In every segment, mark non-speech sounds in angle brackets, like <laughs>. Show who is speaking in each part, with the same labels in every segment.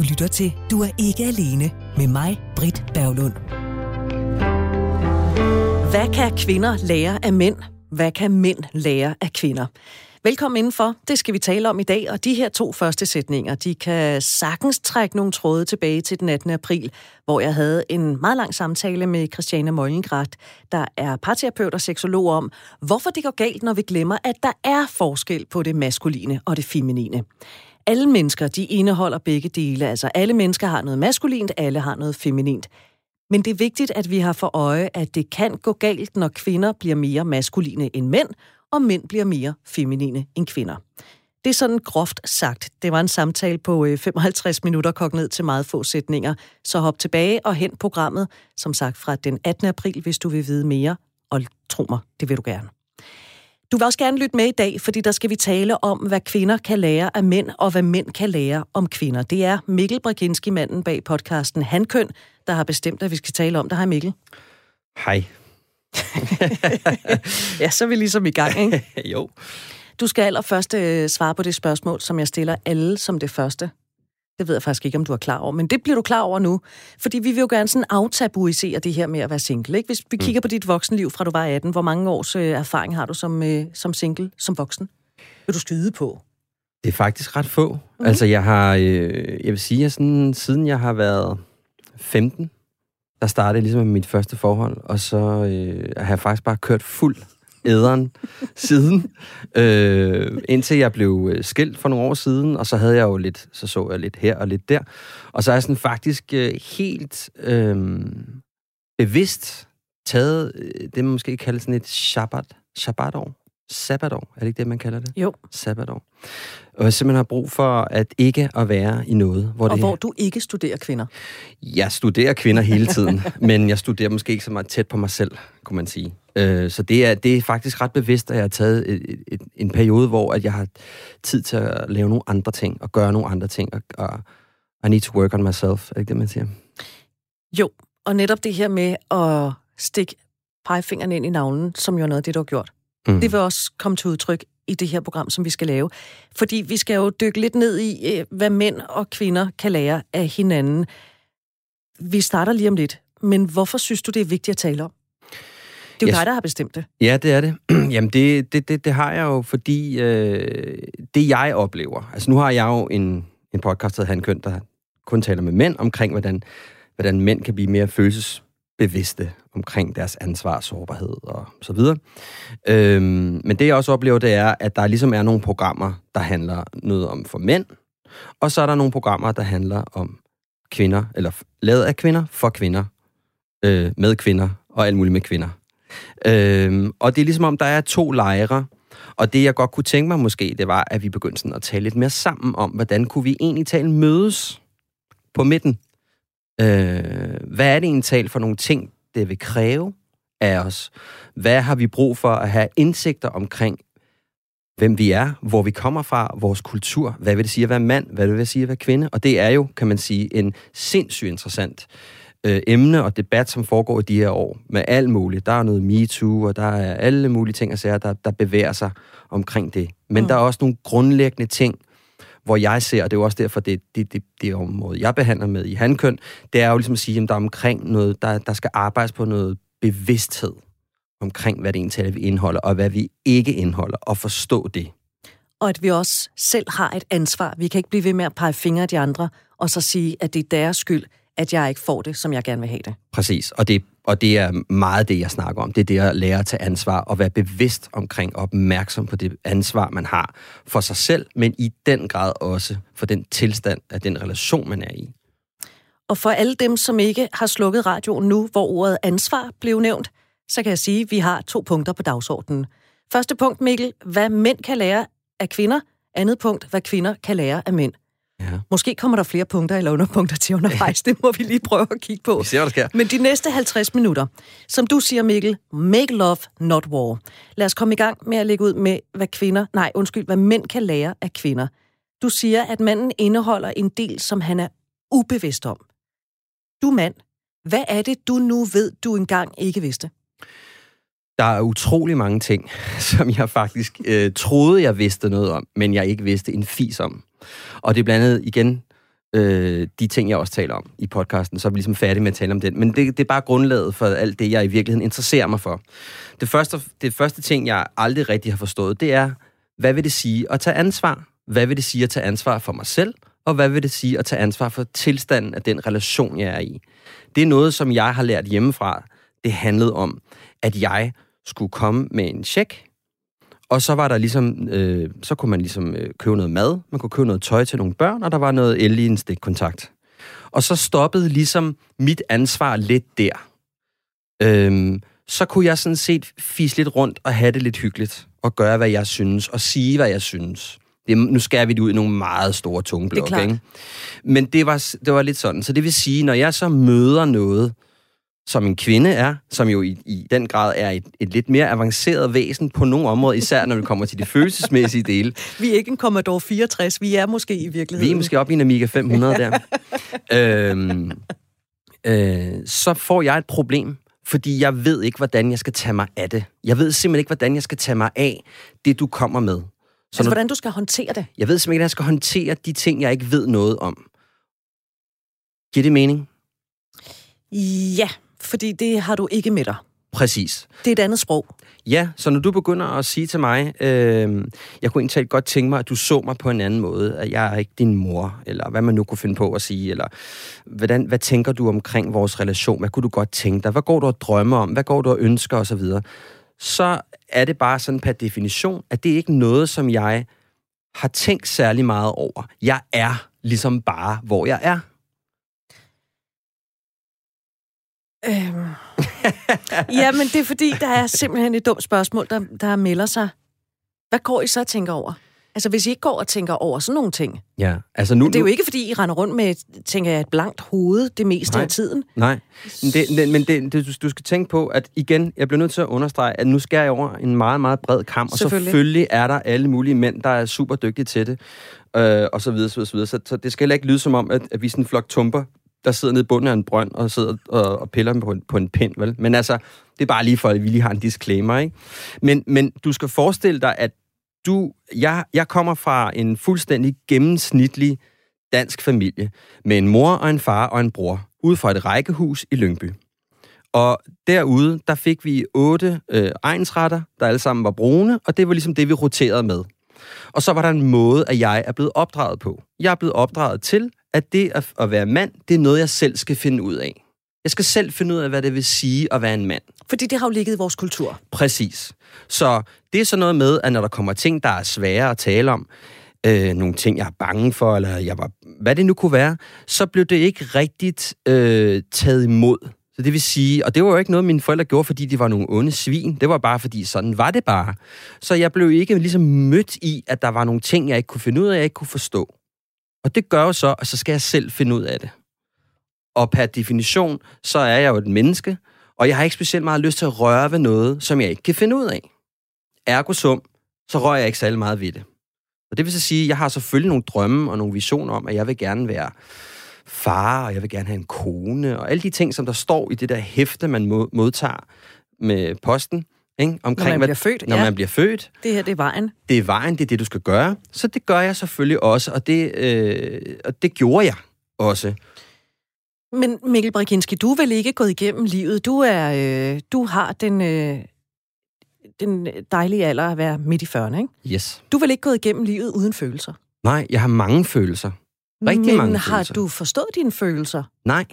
Speaker 1: Du lytter til Du er ikke alene med mig, Britt Berglund.
Speaker 2: Hvad kan kvinder lære af mænd? Hvad kan mænd lære af kvinder? Velkommen indenfor. Det skal vi tale om i dag, og de her to første sætninger, de kan sagtens trække nogle tråde tilbage til den 18. april, hvor jeg havde en meget lang samtale med Christiane Mollengrat, der er parterapeut og seksolog om, hvorfor det går galt, når vi glemmer, at der er forskel på det maskuline og det feminine. Alle mennesker, de indeholder begge dele. Altså alle mennesker har noget maskulint, alle har noget feminint. Men det er vigtigt, at vi har for øje, at det kan gå galt, når kvinder bliver mere maskuline end mænd, og mænd bliver mere feminine end kvinder. Det er sådan groft sagt. Det var en samtale på øh, 55 minutter, kogt ned til meget få sætninger. Så hop tilbage og hent programmet, som sagt fra den 18. april, hvis du vil vide mere. Og tro mig, det vil du gerne. Du vil også gerne lytte med i dag, fordi der skal vi tale om, hvad kvinder kan lære af mænd, og hvad mænd kan lære om kvinder. Det er Mikkel Braginski, manden bag podcasten Hankøn, der har bestemt, at vi skal tale om det. Hej Mikkel.
Speaker 3: Hej. <laughs>
Speaker 2: ja, så er vi ligesom i gang, ikke? <laughs>
Speaker 3: jo.
Speaker 2: Du skal allerførst øh, svare på det spørgsmål, som jeg stiller alle som det første. Det ved jeg faktisk ikke, om du er klar over, men det bliver du klar over nu. Fordi vi vil jo gerne sådan aftabuisere det her med at være single. Ikke? Hvis vi mm. kigger på dit voksenliv fra du var 18, hvor mange års øh, erfaring har du som, øh, som single, som voksen? Vil du skyde på?
Speaker 3: Det er faktisk ret få. Mm. Altså, jeg har, øh, jeg vil sige, at sådan, siden jeg har været 15, der startede ligesom mit første forhold, og så øh, har jeg faktisk bare kørt fuld æderen siden, <laughs> øh, indtil jeg blev øh, skilt for nogle år siden, og så havde jeg jo lidt, så så jeg lidt her og lidt der, og så er jeg sådan faktisk øh, helt øh, bevidst taget øh, det, man måske kalder sådan et shabbat, shabbatår, sabbatår, er det ikke det, man kalder det?
Speaker 2: Jo.
Speaker 3: Sabbatår. Og jeg simpelthen har brug for at ikke at være i noget.
Speaker 2: Hvor
Speaker 3: og
Speaker 2: det... hvor du ikke studerer kvinder?
Speaker 3: Jeg studerer kvinder hele tiden, <laughs> men jeg studerer måske ikke så meget tæt på mig selv, kunne man sige. Øh, så det er, det er faktisk ret bevidst, at jeg har taget et, et, en periode, hvor at jeg har tid til at lave nogle andre ting, og gøre nogle andre ting, og, og I need to work on myself, er det ikke det, man siger?
Speaker 2: Jo, og netop det her med at stikke pegefingeren ind i navlen, som jo er noget af det, du har gjort. Mm. Det vil også komme til udtryk i det her program, som vi skal lave. Fordi vi skal jo dykke lidt ned i, øh, hvad mænd og kvinder kan lære af hinanden. Vi starter lige om lidt, men hvorfor synes du, det er vigtigt at tale om? Det er jo yes. dig, der har bestemt det.
Speaker 3: Ja, det er det. <clears throat> Jamen, det, det, det, det har jeg jo, fordi øh, det jeg oplever... Altså, nu har jeg jo en, en podcast, der Han Køn, der kun taler med mænd omkring, hvordan, hvordan mænd kan blive mere bevidste omkring deres ansvar, sårbarhed og så videre. Øhm, men det jeg også oplever, det er, at der ligesom er nogle programmer, der handler noget om for mænd, og så er der nogle programmer, der handler om kvinder, eller lavet af kvinder, for kvinder, øh, med kvinder og alt muligt med kvinder. Øhm, og det er ligesom om, der er to lejre, og det jeg godt kunne tænke mig måske, det var, at vi begyndte sådan at tale lidt mere sammen om, hvordan kunne vi egentlig tale mødes på midten. Øh, hvad er det egentlig tale for nogle ting, det vil kræve af os? Hvad har vi brug for at have indsigter omkring, hvem vi er, hvor vi kommer fra, vores kultur, hvad vil det sige at være mand, hvad vil det sige at være kvinde? Og det er jo, kan man sige, en sindssygt interessant øh, emne og debat, som foregår i de her år, med alt muligt. Der er noget MeToo, og der er alle mulige ting og sager, der, der bevæger sig omkring det. Men mm. der er også nogle grundlæggende ting, hvor jeg ser, og det er jo også derfor, det, det, det, det område, jeg behandler med i handkøn, det er jo ligesom at sige, at der er omkring noget, der, der skal arbejdes på noget bevidsthed omkring, hvad det egentlig vi indeholder, og hvad vi ikke indeholder, og forstå det.
Speaker 2: Og at vi også selv har et ansvar. Vi kan ikke blive ved med at pege fingre af de andre, og så sige, at det er deres skyld, at jeg ikke får det, som jeg gerne vil have det.
Speaker 3: Præcis, og det, og det er meget det, jeg snakker om. Det er det at lære at tage ansvar og være bevidst omkring og opmærksom på det ansvar, man har for sig selv, men i den grad også for den tilstand af den relation, man er i.
Speaker 2: Og for alle dem, som ikke har slukket radioen nu, hvor ordet ansvar blev nævnt, så kan jeg sige, at vi har to punkter på dagsordenen. Første punkt, Mikkel, hvad mænd kan lære af kvinder. Andet punkt, hvad kvinder kan lære af mænd. Ja. Måske kommer der flere punkter eller underpunkter til undervejs. <laughs> Det må vi lige prøve at kigge på.
Speaker 3: Vi ser, hvad der sker.
Speaker 2: Men de næste 50 minutter, som du siger, Mikkel, make love, not war. Lad os komme i gang med at lægge ud med, hvad kvinder, nej, undskyld, hvad mænd kan lære af kvinder. Du siger, at manden indeholder en del, som han er ubevidst om. Du mand, hvad er det, du nu ved, du engang ikke vidste?
Speaker 3: Der er utrolig mange ting, <laughs> som jeg faktisk øh, troede, jeg vidste noget om, men jeg ikke vidste en fis om. Og det er blandt andet igen øh, de ting, jeg også taler om i podcasten, så er vi ligesom færdige med at tale om det. Men det, det er bare grundlaget for alt det, jeg i virkeligheden interesserer mig for. Det første, det første ting, jeg aldrig rigtig har forstået, det er, hvad vil det sige at tage ansvar? Hvad vil det sige at tage ansvar for mig selv? Og hvad vil det sige at tage ansvar for tilstanden af den relation, jeg er i? Det er noget, som jeg har lært hjemmefra. Det handlede om, at jeg skulle komme med en check, og så var der ligesom, øh, så kunne man ligesom øh, købe noget mad, man kunne købe noget tøj til nogle børn, og der var noget el i en stikkontakt. Og så stoppede ligesom mit ansvar lidt der. Øhm, så kunne jeg sådan set fise lidt rundt og have det lidt hyggeligt, og gøre, hvad jeg synes, og sige, hvad jeg synes. Det, nu skærer vi det ud i nogle meget store tunge blok, ikke? Men det var, det var lidt sådan. Så det vil sige, når jeg så møder noget, som en kvinde er, som jo i, i den grad er et, et lidt mere avanceret væsen på nogle områder, især når vi kommer til de følelsesmæssige dele. <laughs>
Speaker 2: Vi er ikke en Commodore 64, vi er måske i virkeligheden.
Speaker 3: Vi er måske op i en Amiga 500 der. <laughs> øhm, øh, så får jeg et problem, fordi jeg ved ikke, hvordan jeg skal tage mig af det. Jeg ved simpelthen ikke, hvordan jeg skal tage mig af det, du kommer med.
Speaker 2: Så altså, når, hvordan du skal håndtere det?
Speaker 3: Jeg ved simpelthen ikke, hvordan jeg skal håndtere de ting, jeg ikke ved noget om. Giver det mening?
Speaker 2: Ja, fordi det har du ikke med dig.
Speaker 3: Præcis.
Speaker 2: Det er et andet sprog.
Speaker 3: Ja, så når du begynder at sige til mig, øh, jeg kunne egentlig godt tænke mig, at du så mig på en anden måde, at jeg er ikke din mor, eller hvad man nu kunne finde på at sige, eller hvordan, hvad tænker du omkring vores relation, hvad kunne du godt tænke dig, hvad går du og drømmer om, hvad går du og ønsker osv., så er det bare sådan per definition, at det er ikke noget, som jeg har tænkt særlig meget over. Jeg er ligesom bare, hvor jeg er.
Speaker 2: Øhm. ja, men det er fordi, der er simpelthen et dumt spørgsmål, der, der melder sig. Hvad går I så og tænker over? Altså, hvis I ikke går og tænker over sådan nogle ting.
Speaker 3: Ja, altså nu...
Speaker 2: Det er jo ikke, fordi I render rundt med, tænker jeg, et blankt hoved det meste
Speaker 3: nej,
Speaker 2: af tiden.
Speaker 3: Nej, men, det, men det, det, du, skal tænke på, at igen, jeg bliver nødt til at understrege, at nu skal jeg over en meget, meget bred kamp, og selvfølgelig. selvfølgelig er der alle mulige mænd, der er super dygtige til det, øh, og så videre, så videre, så, så det skal heller ikke lyde som om, at, at vi er sådan en flok tumper, der sidder nede i bunden af en brønd og sidder og, og piller på en, på en pind, vel? Men altså, det er bare lige for, at vi lige har en disclaimer, ikke? Men, men du skal forestille dig, at du, jeg, jeg kommer fra en fuldstændig gennemsnitlig dansk familie med en mor og en far og en bror, ude fra et rækkehus i Lyngby. Og derude, der fik vi otte øh, egensretter, der alle sammen var brune, og det var ligesom det, vi roterede med. Og så var der en måde, at jeg er blevet opdraget på. Jeg er blevet opdraget til, at det at, at være mand, det er noget, jeg selv skal finde ud af. Jeg skal selv finde ud af, hvad det vil sige at være en mand.
Speaker 2: Fordi det har jo ligget i vores kultur.
Speaker 3: Præcis. Så det er så noget med, at når der kommer ting, der er svære at tale om, øh, nogle ting, jeg er bange for, eller jeg var, hvad det nu kunne være, så blev det ikke rigtigt øh, taget imod. Så det vil sige, og det var jo ikke noget, mine forældre gjorde, fordi de var nogle onde svin. Det var bare, fordi sådan var det bare. Så jeg blev ikke ligesom mødt i, at der var nogle ting, jeg ikke kunne finde ud af, jeg ikke kunne forstå. Og det gør jo så, at så skal jeg selv finde ud af det. Og per definition, så er jeg jo et menneske, og jeg har ikke specielt meget lyst til at røre ved noget, som jeg ikke kan finde ud af. Ergo sum, så rører jeg ikke særlig meget ved det. Og det vil så sige, at jeg har selvfølgelig nogle drømme og nogle visioner om, at jeg vil gerne være far, og jeg vil gerne have en kone, og alle de ting, som der står i det der hæfte, man modtager med posten, ikke?
Speaker 2: Omkring, når man bliver født.
Speaker 3: Når ja. man bliver født.
Speaker 2: Det her, det er vejen.
Speaker 3: Det er vejen, det er det, du skal gøre. Så det gør jeg selvfølgelig også, og det, øh, og det gjorde jeg også.
Speaker 2: Men Mikkel Brikinski, du er vel ikke gået igennem livet. Du er, øh, du har den, øh, den dejlige alder at være midt i 40'erne, ikke?
Speaker 3: Yes.
Speaker 2: Du er vel ikke gået igennem livet uden følelser?
Speaker 3: Nej, jeg har mange følelser. Rigtig
Speaker 2: Men
Speaker 3: mange
Speaker 2: har
Speaker 3: følelser.
Speaker 2: du forstået dine følelser?
Speaker 3: Nej,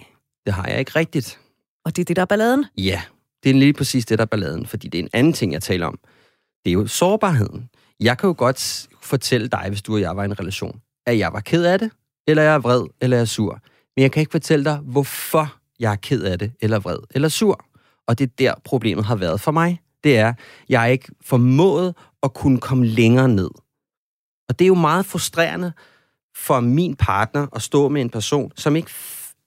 Speaker 3: det har jeg ikke rigtigt.
Speaker 2: Og det er det, der er balladen?
Speaker 3: Ja, det er lige præcis det, der er balladen, fordi det er en anden ting, jeg taler om. Det er jo sårbarheden. Jeg kan jo godt fortælle dig, hvis du og jeg var i en relation, at jeg var ked af det, eller jeg er vred, eller jeg er sur. Men jeg kan ikke fortælle dig, hvorfor jeg er ked af det, eller vred, eller sur. Og det er der, problemet har været for mig. Det er, jeg er ikke formået at kunne komme længere ned. Og det er jo meget frustrerende for min partner at stå med en person, som ikke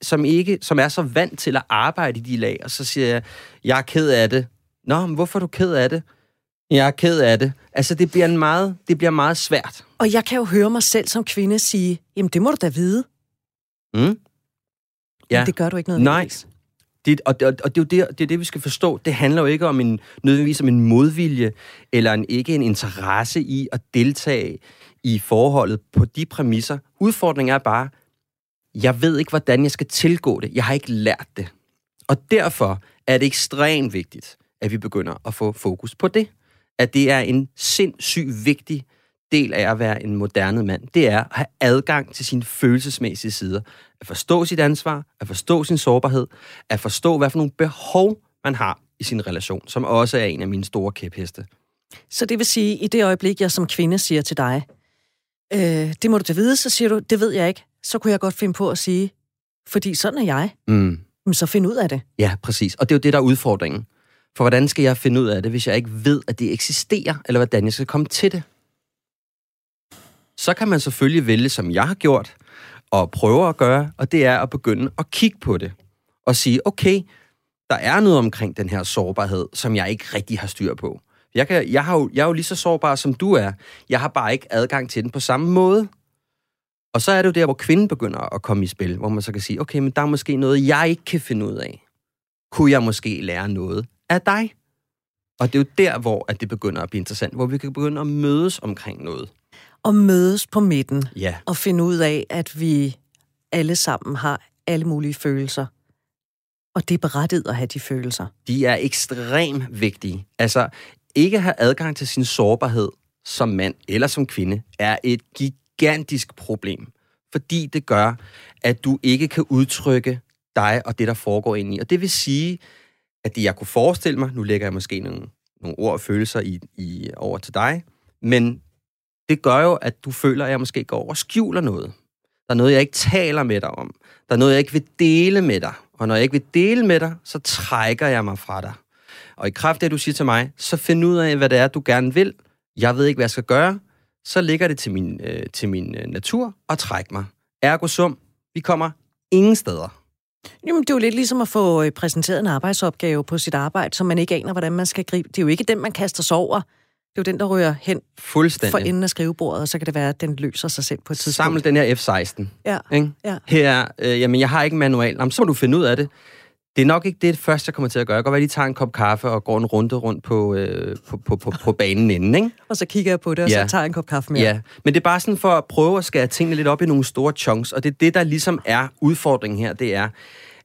Speaker 3: som, ikke, som er så vant til at arbejde i de lag, og så siger jeg, jeg er ked af det. Nå, men hvorfor er du ked af det? Jeg er ked af det. Altså, det bliver, en meget, det bliver meget svært.
Speaker 2: Og jeg kan jo høre mig selv som kvinde sige, jamen, det må du da vide.
Speaker 3: Mm.
Speaker 2: Ja. Men det gør du ikke noget
Speaker 3: Nej. Det, og, og, og det, er jo det, det er det, vi skal forstå. Det handler jo ikke om en, nødvendigvis om en modvilje, eller en, ikke en interesse i at deltage i forholdet på de præmisser. Udfordringen er bare, jeg ved ikke, hvordan jeg skal tilgå det. Jeg har ikke lært det. Og derfor er det ekstremt vigtigt, at vi begynder at få fokus på det. At det er en sindssygt vigtig del af at være en moderne mand. Det er at have adgang til sine følelsesmæssige sider. At forstå sit ansvar, at forstå sin sårbarhed, at forstå, hvad for nogle behov man har i sin relation, som også er en af mine store kæpheste.
Speaker 2: Så det vil sige, i det øjeblik, jeg som kvinde siger til dig, øh, det må du da vide, så siger du, det ved jeg ikke. Så kunne jeg godt finde på at sige, fordi sådan er jeg.
Speaker 3: Mm.
Speaker 2: Men så find ud af det.
Speaker 3: Ja, præcis. Og det er jo det, der er udfordringen. For hvordan skal jeg finde ud af det, hvis jeg ikke ved, at det eksisterer, eller hvordan jeg skal komme til det? Så kan man selvfølgelig vælge, som jeg har gjort, og prøve at gøre, og det er at begynde at kigge på det. Og sige, okay, der er noget omkring den her sårbarhed, som jeg ikke rigtig har styr på. Jeg, kan, jeg, har jo, jeg er jo lige så sårbar, som du er. Jeg har bare ikke adgang til den på samme måde. Og så er det jo der, hvor kvinden begynder at komme i spil, hvor man så kan sige, okay, men der er måske noget, jeg ikke kan finde ud af. Kunne jeg måske lære noget af dig? Og det er jo der, hvor at det begynder at blive interessant, hvor vi kan begynde at mødes omkring noget.
Speaker 2: Og mødes på midten.
Speaker 3: Ja.
Speaker 2: Og finde ud af, at vi alle sammen har alle mulige følelser. Og det er berettiget at have de følelser.
Speaker 3: De er ekstremt vigtige. Altså, ikke at have adgang til sin sårbarhed som mand eller som kvinde, er et gigantisk problem. Fordi det gør, at du ikke kan udtrykke dig og det, der foregår ind i. Og det vil sige, at det, jeg kunne forestille mig, nu lægger jeg måske nogle, nogle ord og følelser i, i, over til dig, men det gør jo, at du føler, at jeg måske går over og skjuler noget. Der er noget, jeg ikke taler med dig om. Der er noget, jeg ikke vil dele med dig. Og når jeg ikke vil dele med dig, så trækker jeg mig fra dig. Og i kraft af det, du siger til mig, så find ud af, hvad det er, du gerne vil. Jeg ved ikke, hvad jeg skal gøre. Så ligger det til min, øh, til min øh, natur og træk mig. Ergo sum, vi kommer ingen steder.
Speaker 2: Jamen, det er jo lidt ligesom at få øh, præsenteret en arbejdsopgave på sit arbejde, som man ikke aner, hvordan man skal gribe. Det er jo ikke den, man kaster sig over. Det er jo den, der rører hen
Speaker 3: Fuldstændig.
Speaker 2: for enden af skrivebordet, og så kan det være, at den løser sig selv på et tidspunkt.
Speaker 3: Samle den her F-16.
Speaker 2: Ja,
Speaker 3: Ikke?
Speaker 2: ja.
Speaker 3: Her, øh, jamen, jeg har ikke manual. Jamen, så må du finde ud af det. Det er nok ikke det første, jeg kommer til at gøre. Jeg kan godt være, at de tager en kop kaffe og går en runde rundt på, øh, på, på, på, på banen inden, ikke?
Speaker 2: Og så kigger jeg på det, og
Speaker 3: Ja.
Speaker 2: så tager jeg en kop kaffe mere.
Speaker 3: Ja, men det er bare sådan for at prøve at skære tingene lidt op i nogle store chunks, og det er det, der ligesom er udfordringen her, det er,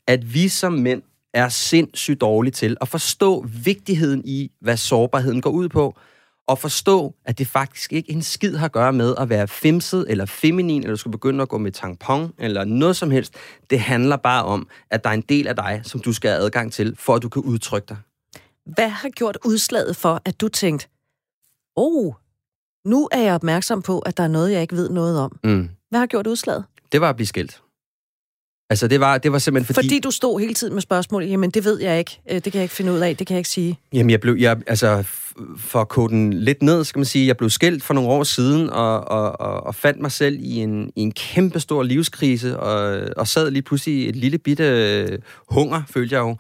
Speaker 3: at vi som mænd er sindssygt dårlige til at forstå vigtigheden i, hvad sårbarheden går ud på, og forstå, at det faktisk ikke en skid har at gøre med at være femset eller feminin, eller du skal begynde at gå med tampon, eller noget som helst. Det handler bare om, at der er en del af dig, som du skal have adgang til, for at du kan udtrykke dig.
Speaker 2: Hvad har gjort udslaget for, at du tænkte, oh, nu er jeg opmærksom på, at der er noget, jeg ikke ved noget om.
Speaker 3: Mm.
Speaker 2: Hvad har gjort udslaget?
Speaker 3: Det var at blive skilt. Altså, det var, det var simpelthen
Speaker 2: Fordi... Fordi du stod hele tiden med spørgsmål, jamen det ved jeg ikke, øh, det kan jeg ikke finde ud af, det kan jeg ikke sige.
Speaker 3: Jamen, jeg blev, jeg, altså, for at kode den lidt ned, skal man sige, jeg blev skilt for nogle år siden, og, og, og, og fandt mig selv i en, i en kæmpe stor livskrise, og, og sad lige pludselig i et lille bitte øh, hunger, følte jeg jo,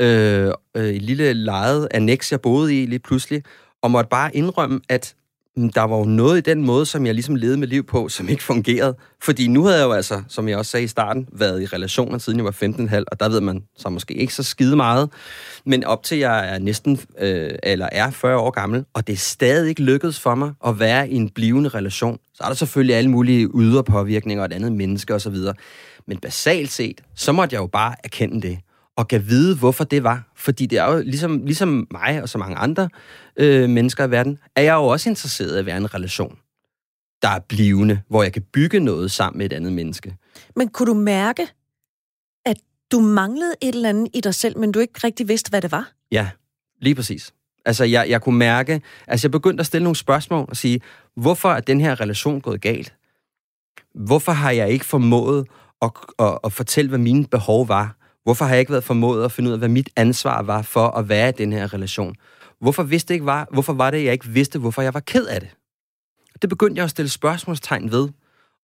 Speaker 3: øh, øh, et lille lejet annex, jeg boede i lige pludselig, og måtte bare indrømme, at Mm, der var jo noget i den måde, som jeg ligesom levede mit liv på, som ikke fungerede. Fordi nu havde jeg jo altså, som jeg også sagde i starten, været i relationer siden jeg var 15,5, og der ved man så måske ikke så skide meget. Men op til jeg er næsten, øh, eller er 40 år gammel, og det er stadig ikke lykkedes for mig at være i en blivende relation, så er der selvfølgelig alle mulige ydre påvirkninger og et andet menneske osv. Men basalt set, så måtte jeg jo bare erkende det og kan vide, hvorfor det var. Fordi det er jo ligesom, ligesom mig og så mange andre øh, mennesker i verden, er jeg jo også interesseret i at være i en relation, der er blivende, hvor jeg kan bygge noget sammen med et andet menneske.
Speaker 2: Men kunne du mærke, at du manglede et eller andet i dig selv, men du ikke rigtig vidste, hvad det var?
Speaker 3: Ja, lige præcis. Altså, jeg, jeg kunne mærke, altså jeg begyndte at stille nogle spørgsmål og sige, hvorfor er den her relation gået galt? Hvorfor har jeg ikke formået at, at, at fortælle, hvad mine behov var? Hvorfor har jeg ikke været formået at finde ud af, hvad mit ansvar var for at være i den her relation? Hvorfor, vidste jeg ikke var, hvorfor var det, jeg ikke vidste, hvorfor jeg var ked af det? Det begyndte jeg at stille spørgsmålstegn ved,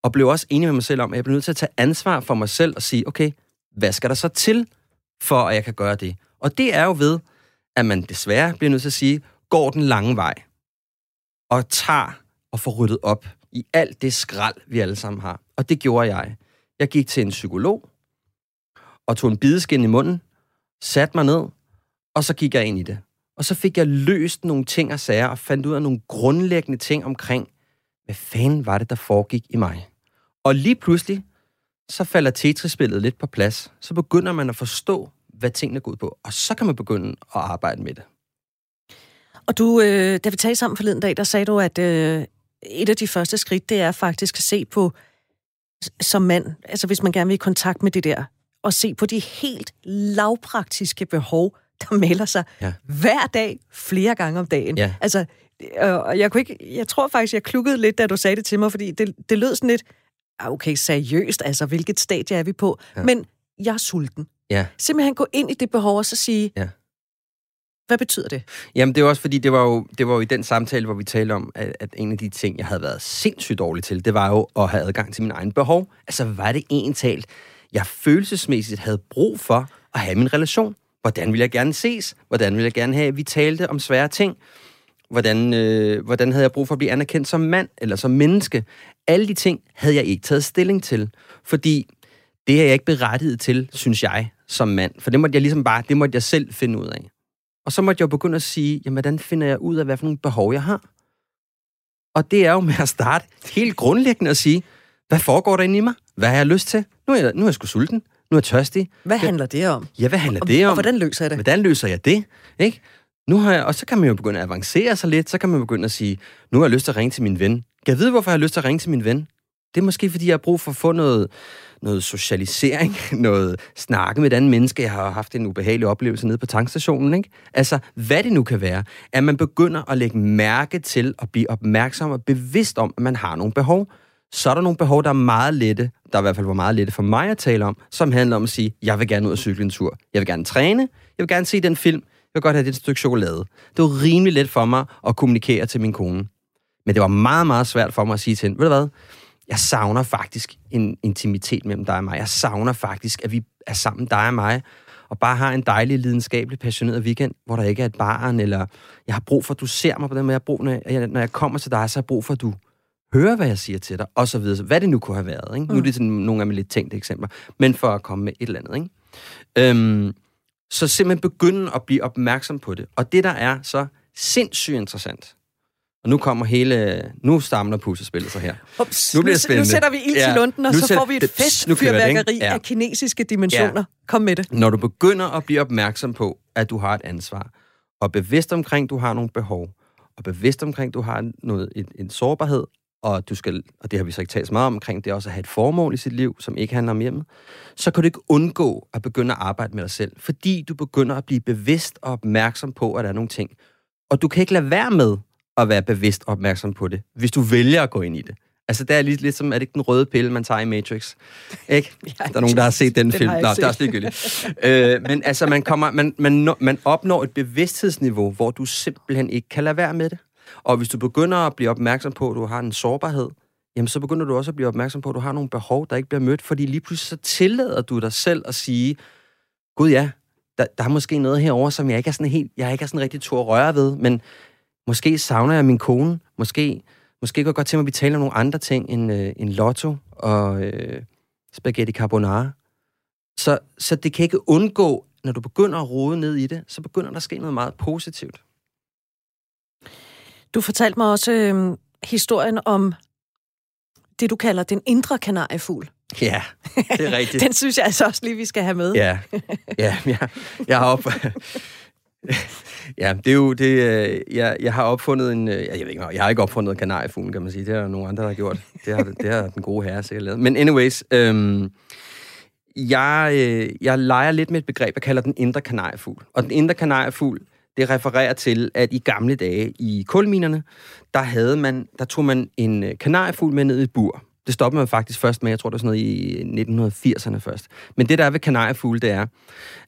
Speaker 3: og blev også enig med mig selv om, at jeg blev nødt til at tage ansvar for mig selv og sige, okay, hvad skal der så til, for at jeg kan gøre det? Og det er jo ved, at man desværre bliver nødt til at sige, går den lange vej, og tager og får ryddet op i alt det skrald, vi alle sammen har. Og det gjorde jeg. Jeg gik til en psykolog, og tog en bideskin i munden, satte mig ned, og så gik jeg ind i det. Og så fik jeg løst nogle ting og sager, og fandt ud af nogle grundlæggende ting omkring, hvad fanden var det, der foregik i mig. Og lige pludselig, så falder Tetris-spillet lidt på plads. Så begynder man at forstå, hvad tingene går ud på, og så kan man begynde at arbejde med det.
Speaker 2: Og du, øh, da vi talte sammen forleden dag, der sagde du, at øh, et af de første skridt, det er faktisk at se på, som mand, altså hvis man gerne vil i kontakt med det der, og se på de helt lavpraktiske behov, der melder sig ja. hver dag, flere gange om dagen. Ja. Altså, øh, og jeg, kunne ikke, jeg tror faktisk, jeg klukkede lidt, da du sagde det til mig, fordi det, det lød sådan lidt, ah, okay, seriøst, altså, hvilket stadie er vi på? Ja. Men jeg er sulten. Ja. Simpelthen gå ind i det behov og så sige, ja. Hvad betyder det?
Speaker 3: Jamen, det er også fordi, det var jo, det var jo i den samtale, hvor vi talte om, at, at en af de ting, jeg havde været sindssygt dårlig til, det var jo at have adgang til min egen behov. Altså, var det en talt, jeg følelsesmæssigt havde brug for at have min relation? Hvordan ville jeg gerne ses? Hvordan ville jeg gerne have, at vi talte om svære ting? Hvordan, øh, hvordan havde jeg brug for at blive anerkendt som mand eller som menneske? Alle de ting havde jeg ikke taget stilling til, fordi det er jeg ikke berettiget til, synes jeg, som mand. For det måtte jeg ligesom bare, det måtte jeg selv finde ud af. Og så måtte jeg jo begynde at sige, jamen, hvordan finder jeg ud af, hvad for nogle behov jeg har? Og det er jo med at starte helt grundlæggende at sige, hvad foregår der inde i mig? Hvad har jeg lyst til? Nu er jeg, nu er jeg sgu sulten. Nu er jeg tørstig.
Speaker 2: Hvad handler det om?
Speaker 3: Ja, hvad handler og, det om?
Speaker 2: Og hvordan løser jeg det?
Speaker 3: Hvordan løser jeg det? Ikke? Nu har jeg, og så kan man jo begynde at avancere sig lidt. Så kan man begynde at sige, nu har jeg lyst til at ringe til min ven. Kan jeg vide, hvorfor jeg har lyst til at ringe til min ven? Det er måske, fordi jeg har brug for at få noget, noget socialisering, <laughs> noget snakke med et andet menneske. Jeg har haft en ubehagelig oplevelse nede på tankstationen. Ikke? Altså, hvad det nu kan være, at man begynder at lægge mærke til at blive opmærksom og bevidst om, at man har nogle behov. Så er der nogle behov, der er meget lette, der i hvert fald var meget lette for mig at tale om, som handler om at sige, jeg vil gerne ud og cykle en tur. Jeg vil gerne træne. Jeg vil gerne se den film. Jeg vil godt have det stykke chokolade. Det var rimelig let for mig at kommunikere til min kone. Men det var meget, meget svært for mig at sige til hende, ved du hvad, jeg savner faktisk en intimitet mellem dig og mig. Jeg savner faktisk, at vi er sammen, dig og mig, og bare har en dejlig, lidenskabelig, passioneret weekend, hvor der ikke er et barn, eller jeg har brug for, at du ser mig på den måde. Jeg har brug, når, jeg, når jeg kommer til dig, så har jeg brug for, at du hører, hvad jeg siger til dig, og så videre. Hvad det nu kunne have været. Ikke? Mm. Nu er det sådan nogle af mine lidt tænkte eksempler, men for at komme med et eller andet. Ikke? Øhm, så simpelthen begynde at blive opmærksom på det. Og det, der er så sindssygt interessant, og nu kommer hele... Nu stammer puslespillet så her.
Speaker 2: Ups, nu bliver spændende. Nu sætter vi ild til lunden, og så får vi et festfyrværkeri ja. af kinesiske dimensioner. Ja. Kom med det.
Speaker 3: Når du begynder at blive opmærksom på, at du har et ansvar, og bevidst omkring, du har nogle behov, og bevidst omkring, du har noget, en, en sårbarhed, og du skal, og det har vi så ikke talt så meget om, omkring det er også at have et formål i sit liv, som ikke handler om hjemmet, så kan du ikke undgå at begynde at arbejde med dig selv, fordi du begynder at blive bevidst og opmærksom på, at der er nogle ting. Og du kan ikke lade være med at være bevidst opmærksom på det, hvis du vælger at gå ind i det. Altså, det er lidt, lidt som, er det ikke den røde pille, man tager i Matrix? Ikke? <laughs> Der er nogen, der har set den, den film. Nå, det er også ligegyldigt. øh, men altså, man, kommer, man, man, man opnår et bevidsthedsniveau, hvor du simpelthen ikke kan lade være med det. Og hvis du begynder at blive opmærksom på, at du har en sårbarhed, jamen så begynder du også at blive opmærksom på, at du har nogle behov, der ikke bliver mødt, fordi lige pludselig så tillader du dig selv at sige, gud ja, der, der er måske noget herover, som jeg ikke er sådan helt, jeg ikke er sådan rigtig tur at røre ved, men Måske savner jeg min kone. Måske, måske går jeg godt tænke mig, at vi taler om nogle andre ting end, øh, end lotto og øh, spaghetti carbonara. Så, så det kan ikke undgå, når du begynder at rode ned i det, så begynder der at ske noget meget positivt.
Speaker 2: Du fortalte mig også øh, historien om det, du kalder den indre kanariefugl.
Speaker 3: Ja, det er rigtigt. <laughs>
Speaker 2: den synes jeg altså også lige, vi skal have med.
Speaker 3: Ja, ja jeg, jeg har op... <laughs> Ja, det er jo det, øh, jeg, jeg har opfundet en, øh, jeg ved ikke, jeg har ikke opfundet kanariefuglen, kan man sige. Det er der nogle andre, der har gjort. Det har, det har den gode herre sikkert lavet. Men anyways, øhm, jeg, øh, jeg leger lidt med et begreb, jeg kalder den indre kanariefugl. Og den indre kanariefugl, det refererer til, at i gamle dage i kulminerne, der, havde man, der tog man en øh, kanariefugl med ned i et bur. Det stoppede man faktisk først med, jeg tror det var sådan noget i 1980'erne først. Men det der er ved kanariefugle, det er,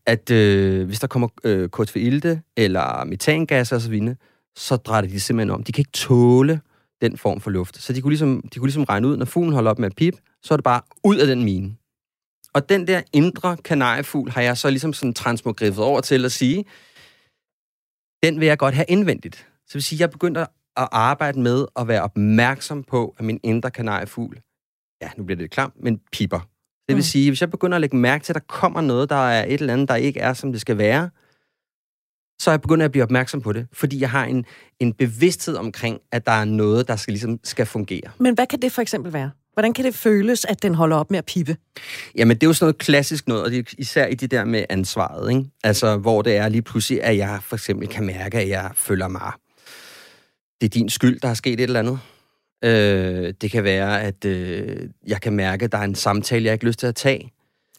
Speaker 3: at øh, hvis der kommer øh, ilte eller metangas og så videre, så drejer de simpelthen om. De kan ikke tåle den form for luft. Så de kunne ligesom, de kunne ligesom regne ud, når fuglen holder op med at pip, så er det bare ud af den mine. Og den der indre kanariefugl har jeg så ligesom sådan transmogriffet over til at sige, den vil jeg godt have indvendigt. Så vil sige, jeg begynder at arbejde med at være opmærksom på, at min indre kanariefugl ja, nu bliver det lidt klamt, men piper. Det vil mm. sige, hvis jeg begynder at lægge mærke til, at der kommer noget, der er et eller andet, der ikke er, som det skal være, så er jeg begyndt at blive opmærksom på det, fordi jeg har en, en bevidsthed omkring, at der er noget, der skal, ligesom, skal fungere.
Speaker 2: Men hvad kan det for eksempel være? Hvordan kan det føles, at den holder op med at pippe?
Speaker 3: Jamen, det er jo sådan noget klassisk noget, og det er især i det der med ansvaret, ikke? Altså, hvor det er lige pludselig, at jeg for eksempel kan mærke, at jeg føler mig... Det er din skyld, der er sket et eller andet. Øh, det kan være, at øh, jeg kan mærke, at der er en samtale, jeg ikke har lyst til at tage.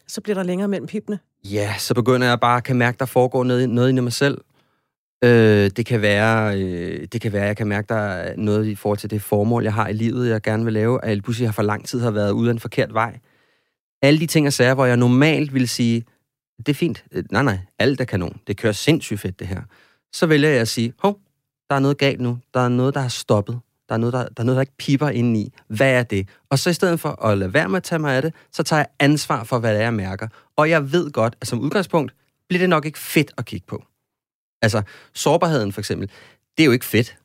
Speaker 2: Så bliver der længere mellem pippene.
Speaker 3: Ja, så begynder jeg bare at kan mærke, at der foregår noget, noget inde i mig selv. Øh, det kan være, øh, det kan være, jeg kan mærke, der er noget i forhold til det formål, jeg har i livet, jeg gerne vil lave, at jeg pludselig har for lang tid har været ude af en forkert vej. Alle de ting og sager, hvor jeg normalt vil sige, det er fint. Øh, nej, nej, alt er kanon. Det kører sindssygt fedt, det her. Så vælger jeg at sige, hov, der er noget galt nu. Der er noget, der har stoppet. Der er noget, der, der, er noget, der ikke piper ind i. Hvad er det? Og så i stedet for at lade være med at tage mig af det, så tager jeg ansvar for, hvad det er, jeg mærker. Og jeg ved godt, at som udgangspunkt bliver det nok ikke fedt at kigge på. Altså, sårbarheden for eksempel, det er jo ikke fedt.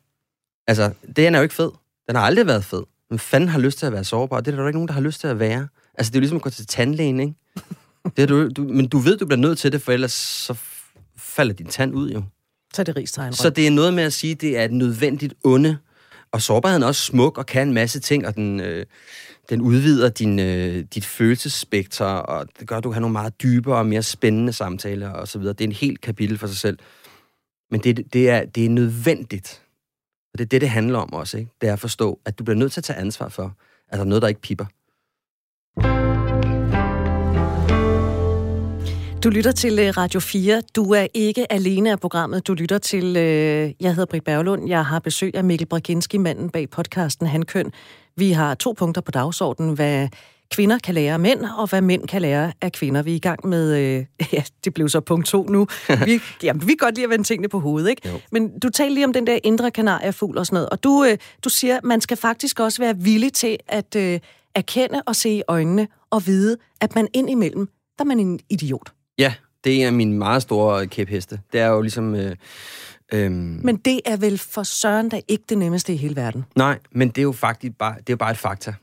Speaker 3: Altså, den er jo ikke fed. Den har aldrig været fed. Men fanden har lyst til at være sårbar? Det er der jo ikke nogen, der har lyst til at være. Altså, det er jo ligesom at gå til tandlægen, ikke? Det er du, du, men du ved, du bliver nødt til det, for ellers så falder din tand ud jo.
Speaker 2: Så er det rigstegn.
Speaker 3: Så det er noget med at sige, det er et nødvendigt onde. Og sårbarheden er også smuk og kan en masse ting, og den, øh, den udvider din, øh, dit følelsesspektr, og det gør, at du kan have nogle meget dybere og mere spændende samtaler og så videre. Det er en helt kapitel for sig selv. Men det, det, er, det er nødvendigt. Og det er det, det handler om også. Ikke? Det er at forstå, at du bliver nødt til at tage ansvar for, at der er noget, der ikke piper.
Speaker 2: Du lytter til øh, Radio 4. Du er ikke alene af programmet. Du lytter til, øh, jeg hedder Britt Berglund. Jeg har besøg af Mikkel Braginski, manden bag podcasten Handkøn. Vi har to punkter på dagsordenen, hvad kvinder kan lære mænd, og hvad mænd kan lære af kvinder. Vi er i gang med, øh, <laughs> ja, det blev så punkt to nu. Vi, <laughs> jamen, vi kan godt lide at vende tingene på hovedet, ikke? Jo. Men du taler lige om den der indre kanariefugl og sådan noget, og du, øh, du siger, at man skal faktisk også være villig til at øh, erkende og se i øjnene og vide, at man indimellem, der er man en idiot.
Speaker 3: Ja, det er mine meget store kæpheste. Det er jo ligesom... Øh,
Speaker 2: øhm... Men det er vel for søren da ikke det nemmeste i hele verden?
Speaker 3: Nej, men det er jo faktisk bare, det er bare et fakta.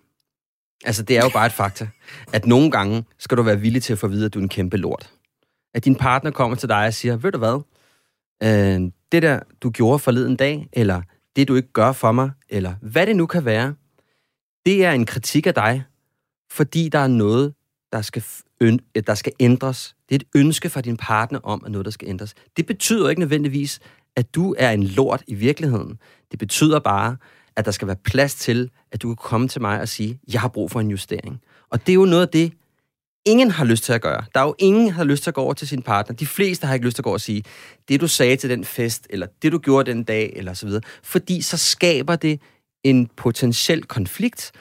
Speaker 3: Altså, det er jo bare et fakta, at nogle gange skal du være villig til at få at vide, at du er en kæmpe lort. At din partner kommer til dig og siger, ved du hvad, øh, det der, du gjorde forleden dag, eller det, du ikke gør for mig, eller hvad det nu kan være, det er en kritik af dig, fordi der er noget, der skal, øh, der skal ændres. Det er et ønske fra din partner om, at noget, der skal ændres. Det betyder ikke nødvendigvis, at du er en lort i virkeligheden. Det betyder bare, at der skal være plads til, at du kan komme til mig og sige, jeg har brug for en justering. Og det er jo noget af det, ingen har lyst til at gøre. Der er jo ingen, der har lyst til at gå over til sin partner. De fleste har ikke lyst til at gå over og sige, det du sagde til den fest, eller det du gjorde den dag, eller så videre. Fordi så skaber det en potentiel konflikt.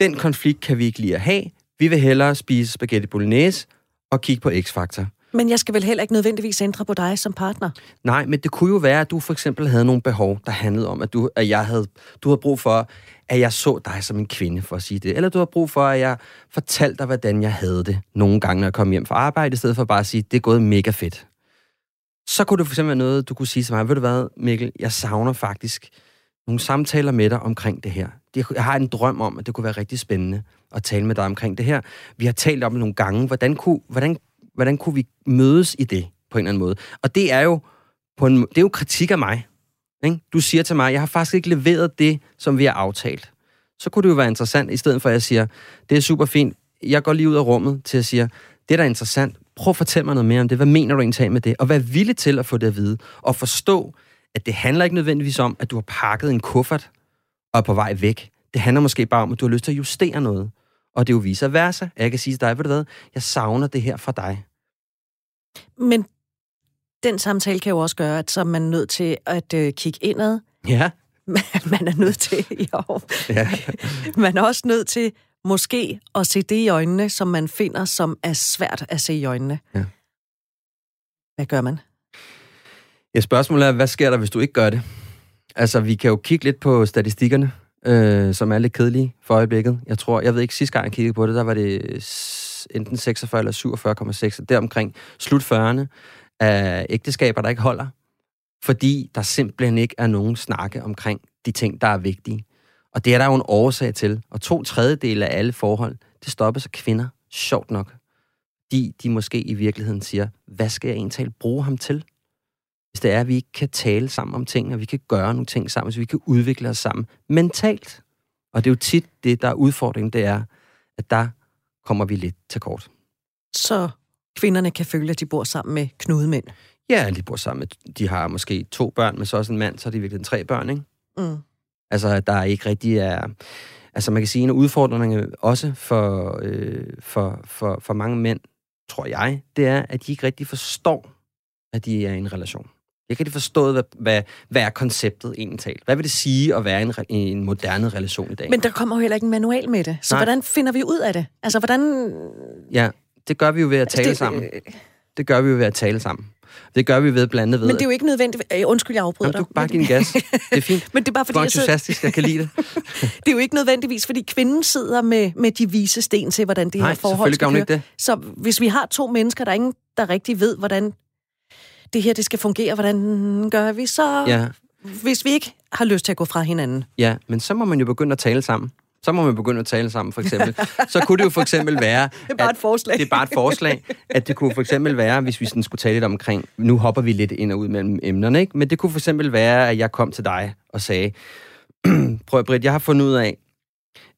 Speaker 3: Den konflikt kan vi ikke lide at have. Vi vil hellere spise spaghetti bolognese og kigge på X-Factor.
Speaker 2: Men jeg skal vel heller ikke nødvendigvis ændre på dig som partner?
Speaker 3: Nej, men det kunne jo være, at du for eksempel havde nogle behov, der handlede om, at du, at jeg havde, du havde brug for, at jeg så dig som en kvinde, for at sige det. Eller du har brug for, at jeg fortalte dig, hvordan jeg havde det nogle gange, når jeg kom hjem fra arbejde, i stedet for bare at sige, det er gået mega fedt. Så kunne det for eksempel være noget, du kunne sige til mig, ved du hvad, Mikkel, jeg savner faktisk nogle samtaler med dig omkring det her. Jeg har en drøm om, at det kunne være rigtig spændende at tale med dig omkring det her. Vi har talt om det nogle gange. Hvordan kunne, hvordan hvordan kunne vi mødes i det på en eller anden måde? Og det er jo, på en, det er jo kritik af mig. Ikke? Du siger til mig, jeg har faktisk ikke leveret det, som vi har aftalt. Så kunne det jo være interessant, i stedet for at jeg siger, det er super fint, jeg går lige ud af rummet til at sige, det der er da interessant, prøv at fortælle mig noget mere om det. Hvad mener du egentlig med det? Og vær villig til at få det at vide. Og forstå, at det handler ikke nødvendigvis om, at du har pakket en kuffert og er på vej væk. Det handler måske bare om, at du har lyst til at justere noget. Og det er jo vice versa. Jeg kan sige til dig, ved du hvad, jeg savner det her fra dig.
Speaker 2: Men den samtale kan jo også gøre, at så er man nødt til at øh, kigge indad.
Speaker 3: Ja. <laughs>
Speaker 2: man er nødt til, <laughs> jo. Ja. <laughs> man er også nødt til måske at se det i øjnene, som man finder, som er svært at se i øjnene. Ja. Hvad gør man?
Speaker 3: Ja, spørgsmålet er, hvad sker der, hvis du ikke gør det? Altså, vi kan jo kigge lidt på statistikkerne øh, som er lidt kedelige for øjeblikket. Jeg tror, jeg ved ikke, sidste gang jeg kiggede på det, der var det enten 46 eller 47,6, deromkring slut 40'erne af ægteskaber, der ikke holder, fordi der simpelthen ikke er nogen snakke omkring de ting, der er vigtige. Og det er der jo en årsag til. Og to tredjedele af alle forhold, det stoppes af kvinder, sjovt nok. De, de måske i virkeligheden siger, hvad skal jeg egentlig bruge ham til? Hvis det er, at vi ikke kan tale sammen om ting, og vi kan gøre nogle ting sammen, så vi kan udvikle os sammen mentalt. Og det er jo tit det, der er udfordringen, det er, at der kommer vi lidt til kort.
Speaker 2: Så kvinderne kan føle, at de bor sammen med knudemænd.
Speaker 3: Ja, de bor sammen. med- De har måske to børn, men så også en mand, så er de virkelig tre børn, ikke?
Speaker 2: Mm.
Speaker 3: Altså, der ikke rigtig er... Altså, man kan sige, en af udfordringerne også for, øh, for, for, for mange mænd, tror jeg, det er, at de ikke rigtig forstår, at de er i en relation. De har ikke forstået, hvad, hvad, hvad er konceptet egentlig talt. Hvad vil det sige at være i en, en moderne relation i dag?
Speaker 2: Men der kommer jo heller ikke en manual med det. Så
Speaker 3: Nej.
Speaker 2: hvordan finder vi ud af det? Altså, hvordan...
Speaker 3: Ja, det gør vi jo ved at tale
Speaker 2: det,
Speaker 3: sammen.
Speaker 2: øh,
Speaker 3: Det gør vi jo ved at tale sammen. Det gør vi ved blandt andet ved...
Speaker 2: Men det er jo ikke nødvendigt... Øh, undskyld, jeg afbryder
Speaker 3: Jamen, du
Speaker 2: dig.
Speaker 3: kan bare give en gas. Det er fint. <laughs>
Speaker 2: Men det er bare
Speaker 3: Du
Speaker 2: fordi,
Speaker 3: er
Speaker 2: jeg sidder,
Speaker 3: entusiastisk, jeg kan lide det. <laughs>
Speaker 2: det er jo ikke nødvendigvis, fordi kvinden sidder med, med de vise sten til, hvordan det
Speaker 3: Nej,
Speaker 2: her forhold skal
Speaker 3: ikke det.
Speaker 2: Så hvis vi har to mennesker, der er ingen, der rigtig ved, hvordan det her det skal fungere, hvordan gør vi så?
Speaker 3: Ja,
Speaker 2: Hvis vi ikke har lyst til at gå fra hinanden.
Speaker 3: Ja, men så må man jo begynde at tale sammen. Så må man begynde at tale sammen, for eksempel. Så kunne det jo for eksempel være... <laughs>
Speaker 2: Det er bare et forslag.
Speaker 3: Det er bare et forslag, at det kunne for eksempel være, hvis vi sådan skulle tale lidt omkring... Nu hopper vi lidt ind og ud mellem emnerne, ikke? Men det kunne for eksempel være, at jeg kom til dig og sagde... <clears throat> Prøv, Britt, jeg har fundet ud af,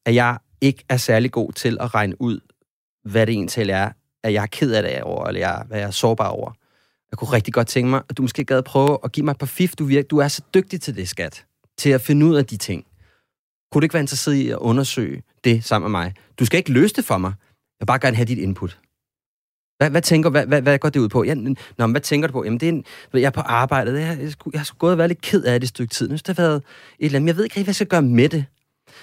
Speaker 3: at jeg ikke er særlig god til at regne ud, hvad det egentlig er, at jeg er ked af det over, eller jeg, hvad jeg er sårbar over. Jeg kunne rigtig godt tænke mig, at du måske gad prøve at give mig et par fif. Du, virker, du er så dygtig til det, skat. Til at finde ud af de ting. Kunne du ikke være interesseret i at undersøge det sammen med mig? Du skal ikke løse det for mig. Jeg vil bare gerne have dit input. Hvad, hvad tænker hvad, hvad, hvad går det ud på? Ja, nå, men hvad tænker du på? Jamen, det er en, jeg er på arbejdet. Jeg, jeg, skulle- jeg har gået og været lidt ked af det et stykke tid. Nu har været et eller andet. Jeg ved ikke rigtig, hvad jeg skal gøre med det.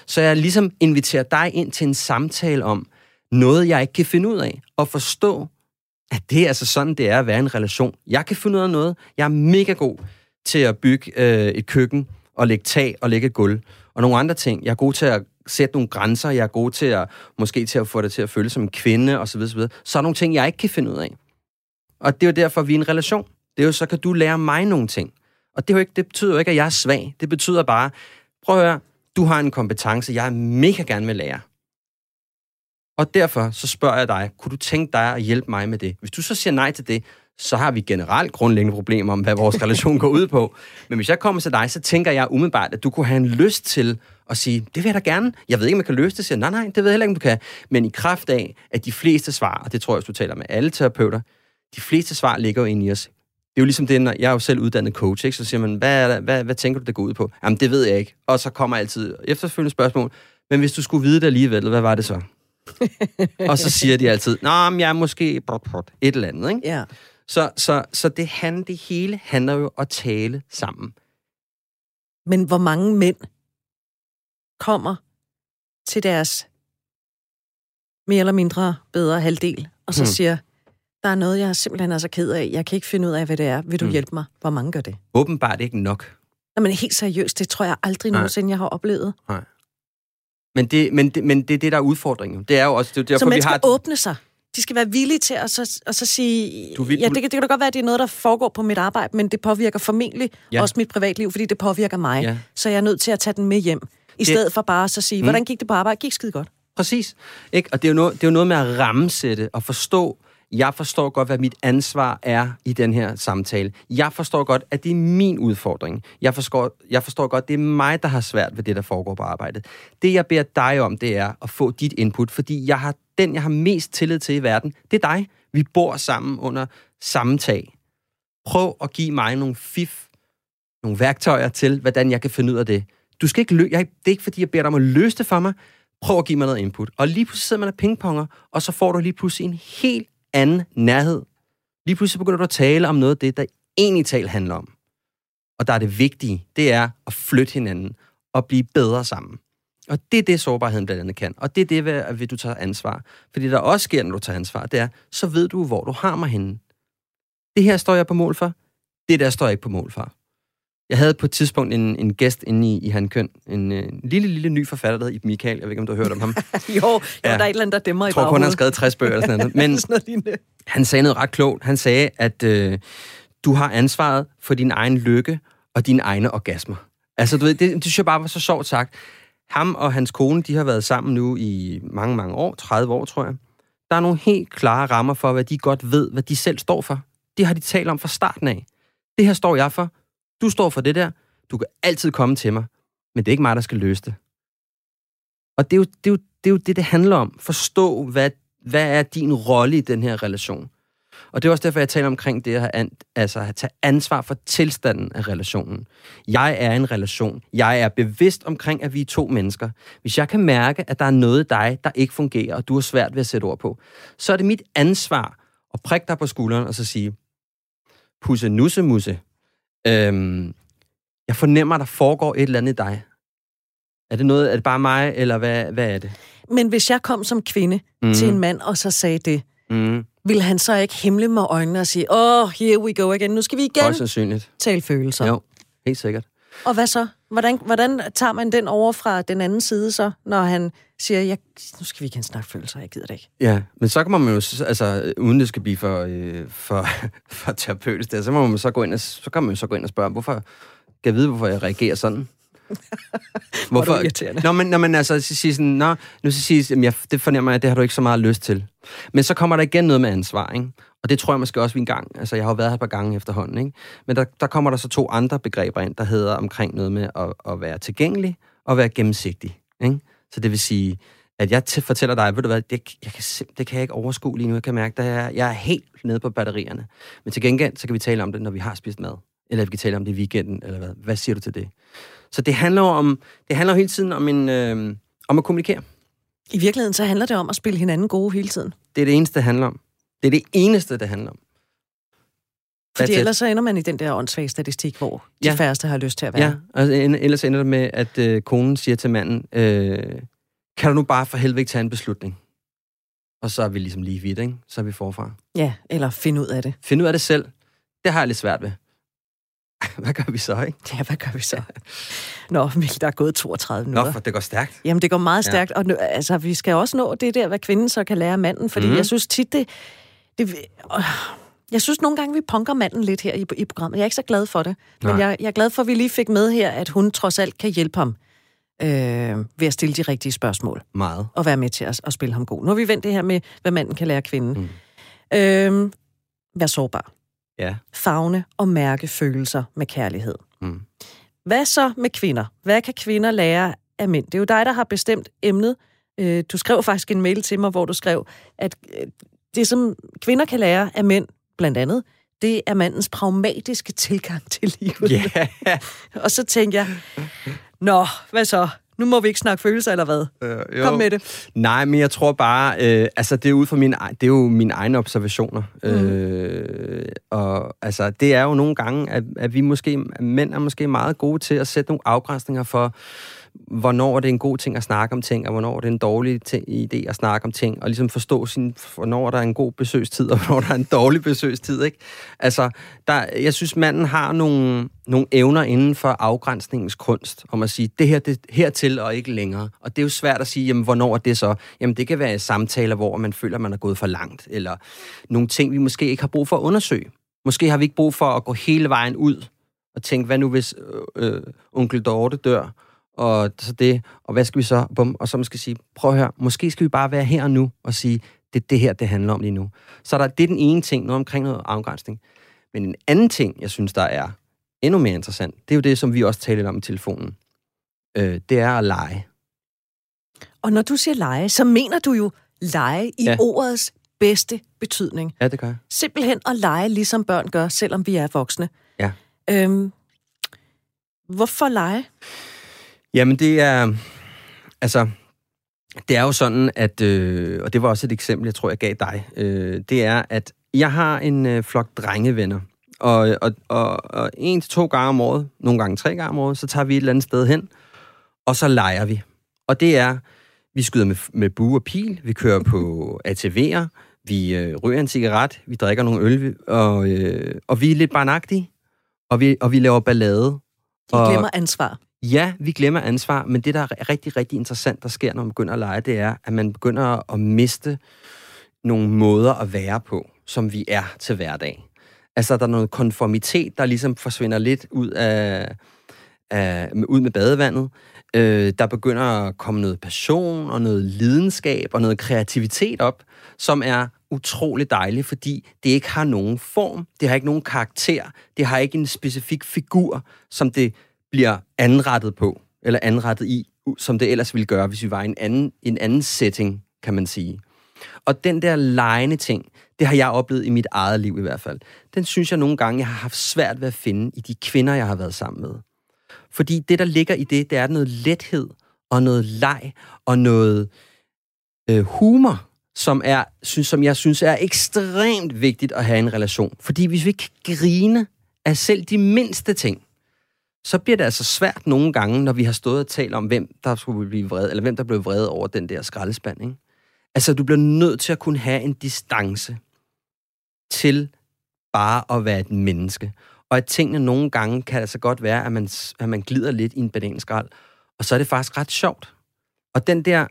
Speaker 3: Så jeg ligesom inviterer dig ind til en samtale om noget, jeg ikke kan finde ud af. Og forstå, at det er altså sådan, det er at være i en relation. Jeg kan finde ud af noget. Jeg er mega god til at bygge øh, et køkken og lægge tag og lægge et gulv. Og nogle andre ting. Jeg er god til at sætte nogle grænser. Jeg er god til at, måske til at få dig til at føle som en kvinde osv. Så, videre, så, videre. så er nogle ting, jeg ikke kan finde ud af. Og det er jo derfor, vi er i en relation. Det er jo, så kan du lære mig nogle ting. Og det, er jo ikke, det betyder jo ikke, at jeg er svag. Det betyder bare, prøv at høre, du har en kompetence, jeg mega gerne vil lære. Og derfor så spørger jeg dig, kunne du tænke dig at hjælpe mig med det? Hvis du så siger nej til det, så har vi generelt grundlæggende problemer om, hvad vores <laughs> relation går ud på. Men hvis jeg kommer til dig, så tænker jeg umiddelbart, at du kunne have en lyst til at sige, det vil jeg da gerne. Jeg ved ikke, om jeg kan løse det. Siger, nej, nej, det ved jeg heller ikke, om du kan. Men i kraft af, at de fleste svar, og det tror jeg, hvis du taler med alle terapeuter, de fleste svar ligger jo inde i os. Det er jo ligesom det, når jeg er jo selv uddannet coach, ikke? så siger man, hvad, er der, hvad, hvad tænker du, det går ud på? Jamen, det ved jeg ikke. Og så kommer altid efterfølgende spørgsmål, men hvis du skulle vide det alligevel, hvad var det så? <laughs> og så siger de altid, Nå, men jeg er måske brot, brot, et eller andet. Ikke?
Speaker 2: Ja.
Speaker 3: Så, så, så det, han, det hele handler jo om at tale sammen.
Speaker 2: Men hvor mange mænd kommer til deres mere eller mindre bedre halvdel, og så
Speaker 3: Hmm.
Speaker 2: siger, der er noget, jeg simpelthen er så ked af. Jeg kan ikke finde ud af, hvad det er. Vil du
Speaker 3: Hmm.
Speaker 2: hjælpe mig? Hvor mange gør det?
Speaker 3: Åbenbart ikke nok.
Speaker 2: Nå, men helt seriøst, det tror jeg aldrig
Speaker 3: Nej.
Speaker 2: nogensinde, jeg har oplevet.
Speaker 3: Men det, men, det, men det er det, der er udfordringen. Det er jo også det er jo
Speaker 2: Så
Speaker 3: derfor,
Speaker 2: man
Speaker 3: vi
Speaker 2: skal
Speaker 3: har...
Speaker 2: åbne sig. De skal være villige til at så, og så sige,
Speaker 3: Du vil-
Speaker 2: ja, det, det kan da godt være, at det er noget, der foregår på mit arbejde, men det påvirker formentlig
Speaker 3: Ja.
Speaker 2: også mit privatliv, fordi det påvirker mig.
Speaker 3: Ja.
Speaker 2: Så jeg er nødt til at tage den med hjem. I
Speaker 3: Det-
Speaker 2: stedet for bare så at sige,
Speaker 3: Mm.
Speaker 2: hvordan gik det på arbejde? Gik skide godt.
Speaker 3: Præcis. Ikke? Og det er, jo noget, det er jo noget med at rammesætte og forstå, jeg forstår godt, hvad mit ansvar er i den her samtale. Jeg forstår godt, at det er min udfordring. Jeg forstår, jeg forstår godt, det er mig, der har svært ved det, der foregår på arbejdet. Det, jeg beder dig om, det er at få dit input, fordi jeg har den, jeg har mest tillid til i verden, det er dig. Vi bor sammen under samme tag. Prøv at give mig nogle fif, nogle værktøjer til, hvordan jeg kan finde ud af det. Du skal ikke lø- jeg, det er ikke, fordi jeg beder dig om at løse det for mig. Prøv at give mig noget input. Og lige pludselig sidder man og pingponger, og så får du lige pludselig en helt anden nærhed. Lige pludselig begynder du at tale om noget af det, der egentlig tal handler om. Og der er det vigtige, det er at flytte hinanden og blive bedre sammen. Og det er det, sårbarheden blandt andet kan. Og det er det, ved, at du tager ansvar. Fordi der også sker, når du tager ansvar, det er, så ved du, hvor du har mig henne. Det her står jeg på mål for. Det der står jeg ikke på mål for. Jeg havde på et tidspunkt en, en gæst inde i, i Han Køn, en øh, lille, lille ny forfatter, der hedder Ib Michael. Jeg ved ikke, om du har hørt om ham. <laughs>
Speaker 2: jo, jo
Speaker 3: Ja.
Speaker 2: der er et eller andet, der dæmmer i
Speaker 3: Jeg tror kun, han har skrevet 60 bøger eller sådan noget. <laughs> Men
Speaker 2: Sådan noget
Speaker 3: han sagde noget ret klogt. Han sagde, at øh, du har ansvaret for din egen lykke og dine egne orgasmer. Altså, du ved, det, det synes jeg bare var så sjovt sagt. Ham og hans kone, de har været sammen nu i mange, mange år, 30 år, tror jeg. Der er nogle helt klare rammer for, hvad de godt ved, hvad de selv står for. Det har de talt om fra starten af. Det her står jeg for. Du står for det der. Du kan altid komme til mig. Men det er ikke mig, der skal løse det. Og det er, jo, det, er jo, det er jo det, det handler om. Forstå, hvad, hvad er din rolle i den her relation. Og det er også derfor, jeg taler omkring det at, have, altså at tage ansvar for tilstanden af relationen. Jeg er en relation. Jeg er bevidst omkring, at vi er to mennesker. Hvis jeg kan mærke, at der er noget i dig, der ikke fungerer, og du har svært ved at sætte ord på, så er det mit ansvar at prikke dig på skulderen og så sige, pusse nusse musse, øhm, jeg fornemmer, at der foregår et eller andet i dig. Er det noget, er det bare mig, eller hvad, hvad er det?
Speaker 2: Men hvis jeg kom som kvinde mm. til en mand, og så sagde det,
Speaker 3: Mm.
Speaker 2: vil han så ikke himle med øjnene og sige, åh, oh, here we go again, nu skal vi igen
Speaker 3: sandsynligt.
Speaker 2: tale følelser.
Speaker 3: Jo, helt sikkert.
Speaker 2: Og hvad så? Hvordan, hvordan tager man den over fra den anden side så, når han siger, jeg, nu skal vi igen snakke følelser, jeg gider det ikke.
Speaker 3: Ja, men så kan man jo, altså uden det skal blive for, øh, for, <laughs> for terapeutisk der, så, må man så, gå ind og, så kan man jo så gå ind og spørge, hvorfor, kan jeg vide, hvorfor jeg reagerer sådan? <laughs>
Speaker 2: Hvor du irriterende.
Speaker 3: Nå, men, nå, men altså, så sige sådan, nå, nu så sige, jamen, jeg, det fornemmer jeg, det har du ikke så meget lyst til. Men så kommer der igen noget med ansvar, ikke? Og det tror jeg måske også vi engang, altså jeg har jo været her et par gange efterhånden, ikke? Men der, der kommer der så to andre begreber ind, der hedder omkring noget med at, at være tilgængelig og være gennemsigtig, ikke? Så det vil sige, at jeg til fortæller dig, ved du hvad, det, jeg kan, det kan jeg ikke overskue lige nu. Jeg kan mærke, at jeg, jeg er helt nede på batterierne. Men til gengæld, så kan vi tale om det, når vi har spist mad. Eller vi kan tale om det i weekenden, eller hvad. Hvad siger du til det? Så det handler om, det handler hele tiden om, en, øh, om at kommunikere.
Speaker 2: I virkeligheden så handler det om at spille hinanden gode hele tiden.
Speaker 3: Det er det eneste, det handler om. Det er det eneste, det handler om.
Speaker 2: Fordi
Speaker 3: it.
Speaker 2: ellers så ender man i den der åndssvage statistik, hvor de
Speaker 3: Ja.
Speaker 2: færreste har lyst til at være.
Speaker 3: Ja, og ellers ender det med, at øh, konen siger til manden, øh, kan du nu bare for helvede ikke tage en beslutning? Og så er vi ligesom lige vidt, ikke? Så er vi forfra.
Speaker 2: ja, eller finde ud af det.
Speaker 3: Find ud af det selv. Det har jeg lidt svært ved. <laughs> Hvad gør vi så, ikke?
Speaker 2: Ja, hvad gør vi så? Nå, Mikkel, der er gået 32
Speaker 3: Nå,
Speaker 2: minutter.
Speaker 3: for det går stærkt.
Speaker 2: Jamen, det går meget
Speaker 3: Ja.
Speaker 2: stærkt, og nu, altså, vi skal også nå det der, hvad kvinden så kan lære manden, fordi mm. jeg synes tit, det... det øh, jeg synes nogle gange, vi punker manden lidt her i, i programmet. Jeg er ikke så glad for det, men
Speaker 3: Nej.
Speaker 2: jeg, jeg er glad for, at vi lige fik med her, at hun trods alt kan hjælpe ham øh, ved at stille de rigtige spørgsmål
Speaker 3: Meget.
Speaker 2: og være med til at, at spille ham god. Nu har vi vendt det her med, hvad manden kan lære kvinden. Mm. Øh, vær sårbar.
Speaker 3: Ja.
Speaker 2: Fagne og mærke følelser med kærlighed.
Speaker 3: Mm.
Speaker 2: Hvad så med kvinder? Hvad kan kvinder lære af mænd? Det er jo dig, der har bestemt emnet. Øh, Du skrev faktisk en mail til mig, hvor du skrev, at øh, det, som kvinder kan lære af mænd, blandt andet, det er mandens pragmatiske tilgang til livet.
Speaker 3: Ja. <laughs>
Speaker 2: Og så tænkte jeg, nå, hvad så? Nu må vi ikke snakke følelser, eller hvad?
Speaker 3: Øh, jo.
Speaker 2: Kom med det.
Speaker 3: Nej, men jeg tror bare, øh, altså det er ud fra min, det er jo mine egne observationer. Mm. Øh, og altså det er jo nogle gange, at, at vi måske, at mænd er måske meget gode til at sætte nogle afgrænsninger for, hvornår er det en god ting at snakke om ting, og hvornår er det en dårlig ting, idé at snakke om ting, og ligesom forstå, sin, hvornår der er en god besøgstid, og hvornår der er en dårlig besøgstid. Ikke? Altså, der, jeg synes, manden har nogle, nogle evner inden for afgrænsningens kunst, om at sige, det her det hertil og ikke længere. Og det er jo svært at sige, jamen, hvornår er det så? Jamen, det kan være samtaler, hvor man føler, man er gået for langt, eller nogle ting, vi måske ikke har brug for at undersøge. Måske har vi ikke brug for at gå hele vejen ud og tænke, hvad nu hvis øh, øh, onkel Dorte dør, og så det, og hvad skal vi så? Bum, og så måske sige, prøv at høre, måske skal vi bare være her og nu, og sige, det er det her, det handler om lige nu. Så der, det er den ene ting, noget omkring noget afgrænsning. Men en anden ting, jeg synes, der er endnu mere interessant, det er jo det, som vi også talte om i telefonen. Øh, det er at lege.
Speaker 2: Og når du siger lege, så mener du jo lege i
Speaker 3: ja.
Speaker 2: ordets bedste betydning.
Speaker 3: Ja, det gør jeg.
Speaker 2: Simpelthen at lege, ligesom børn gør, selvom vi er voksne.
Speaker 3: Ja.
Speaker 2: Øhm, hvorfor lege?
Speaker 3: Jamen, det er... Altså, det er jo sådan, at... Øh, og det var også et eksempel, jeg tror, jeg gav dig. Øh, det er, at jeg har en øh, flok drengevenner. Og, og, og, og en til to gange om året, nogle gange tre gange om året, så tager vi et eller andet sted hen, og så leger vi. Og det er, vi skyder med, med bue og pil, vi kører på ATV'er, vi øh, ryger en cigaret, vi drikker nogle øl, og, øh, og vi er lidt barnagtige, og vi, og vi laver ballade.
Speaker 2: De
Speaker 3: og,
Speaker 2: glemmer ansvar.
Speaker 3: Ja, vi glemmer ansvar, men det, der er rigtig, rigtig interessant, der sker, når man begynder at lege, det er, at man begynder at miste nogle måder at være på, som vi er til hverdag. Altså, der er noget konformitet, der ligesom forsvinder lidt ud af, af ud med badevandet. Øh, der begynder at komme noget passion og noget lidenskab og noget kreativitet op, som er utrolig dejligt, fordi det ikke har nogen form, det har ikke nogen karakter, det har ikke en specifik figur, som det bliver anrettet på, eller anrettet i, som det ellers ville gøre, hvis vi var i en anden, en anden setting, kan man sige. Og den der lejende ting, det har jeg oplevet i mit eget liv i hvert fald. Den synes jeg nogle gange, jeg har haft svært ved at finde i de kvinder, jeg har været sammen med. Fordi det, der ligger i det, det er noget lethed og noget leg og noget øh, humor, som, er, synes, som jeg synes er ekstremt vigtigt at have i en relation. Fordi hvis vi ikke kan grine af selv de mindste ting, så bliver det altså svært nogle gange, når vi har stået og talt om, hvem der skulle blive vred, eller hvem der blev vred over den der skraldespand. Ikke? Altså, du bliver nødt til at kunne have en distance til bare at være et menneske. Og at tingene nogle gange kan altså godt være, at man, at man glider lidt i en bananskrald. Og så er det faktisk ret sjovt. Og den der,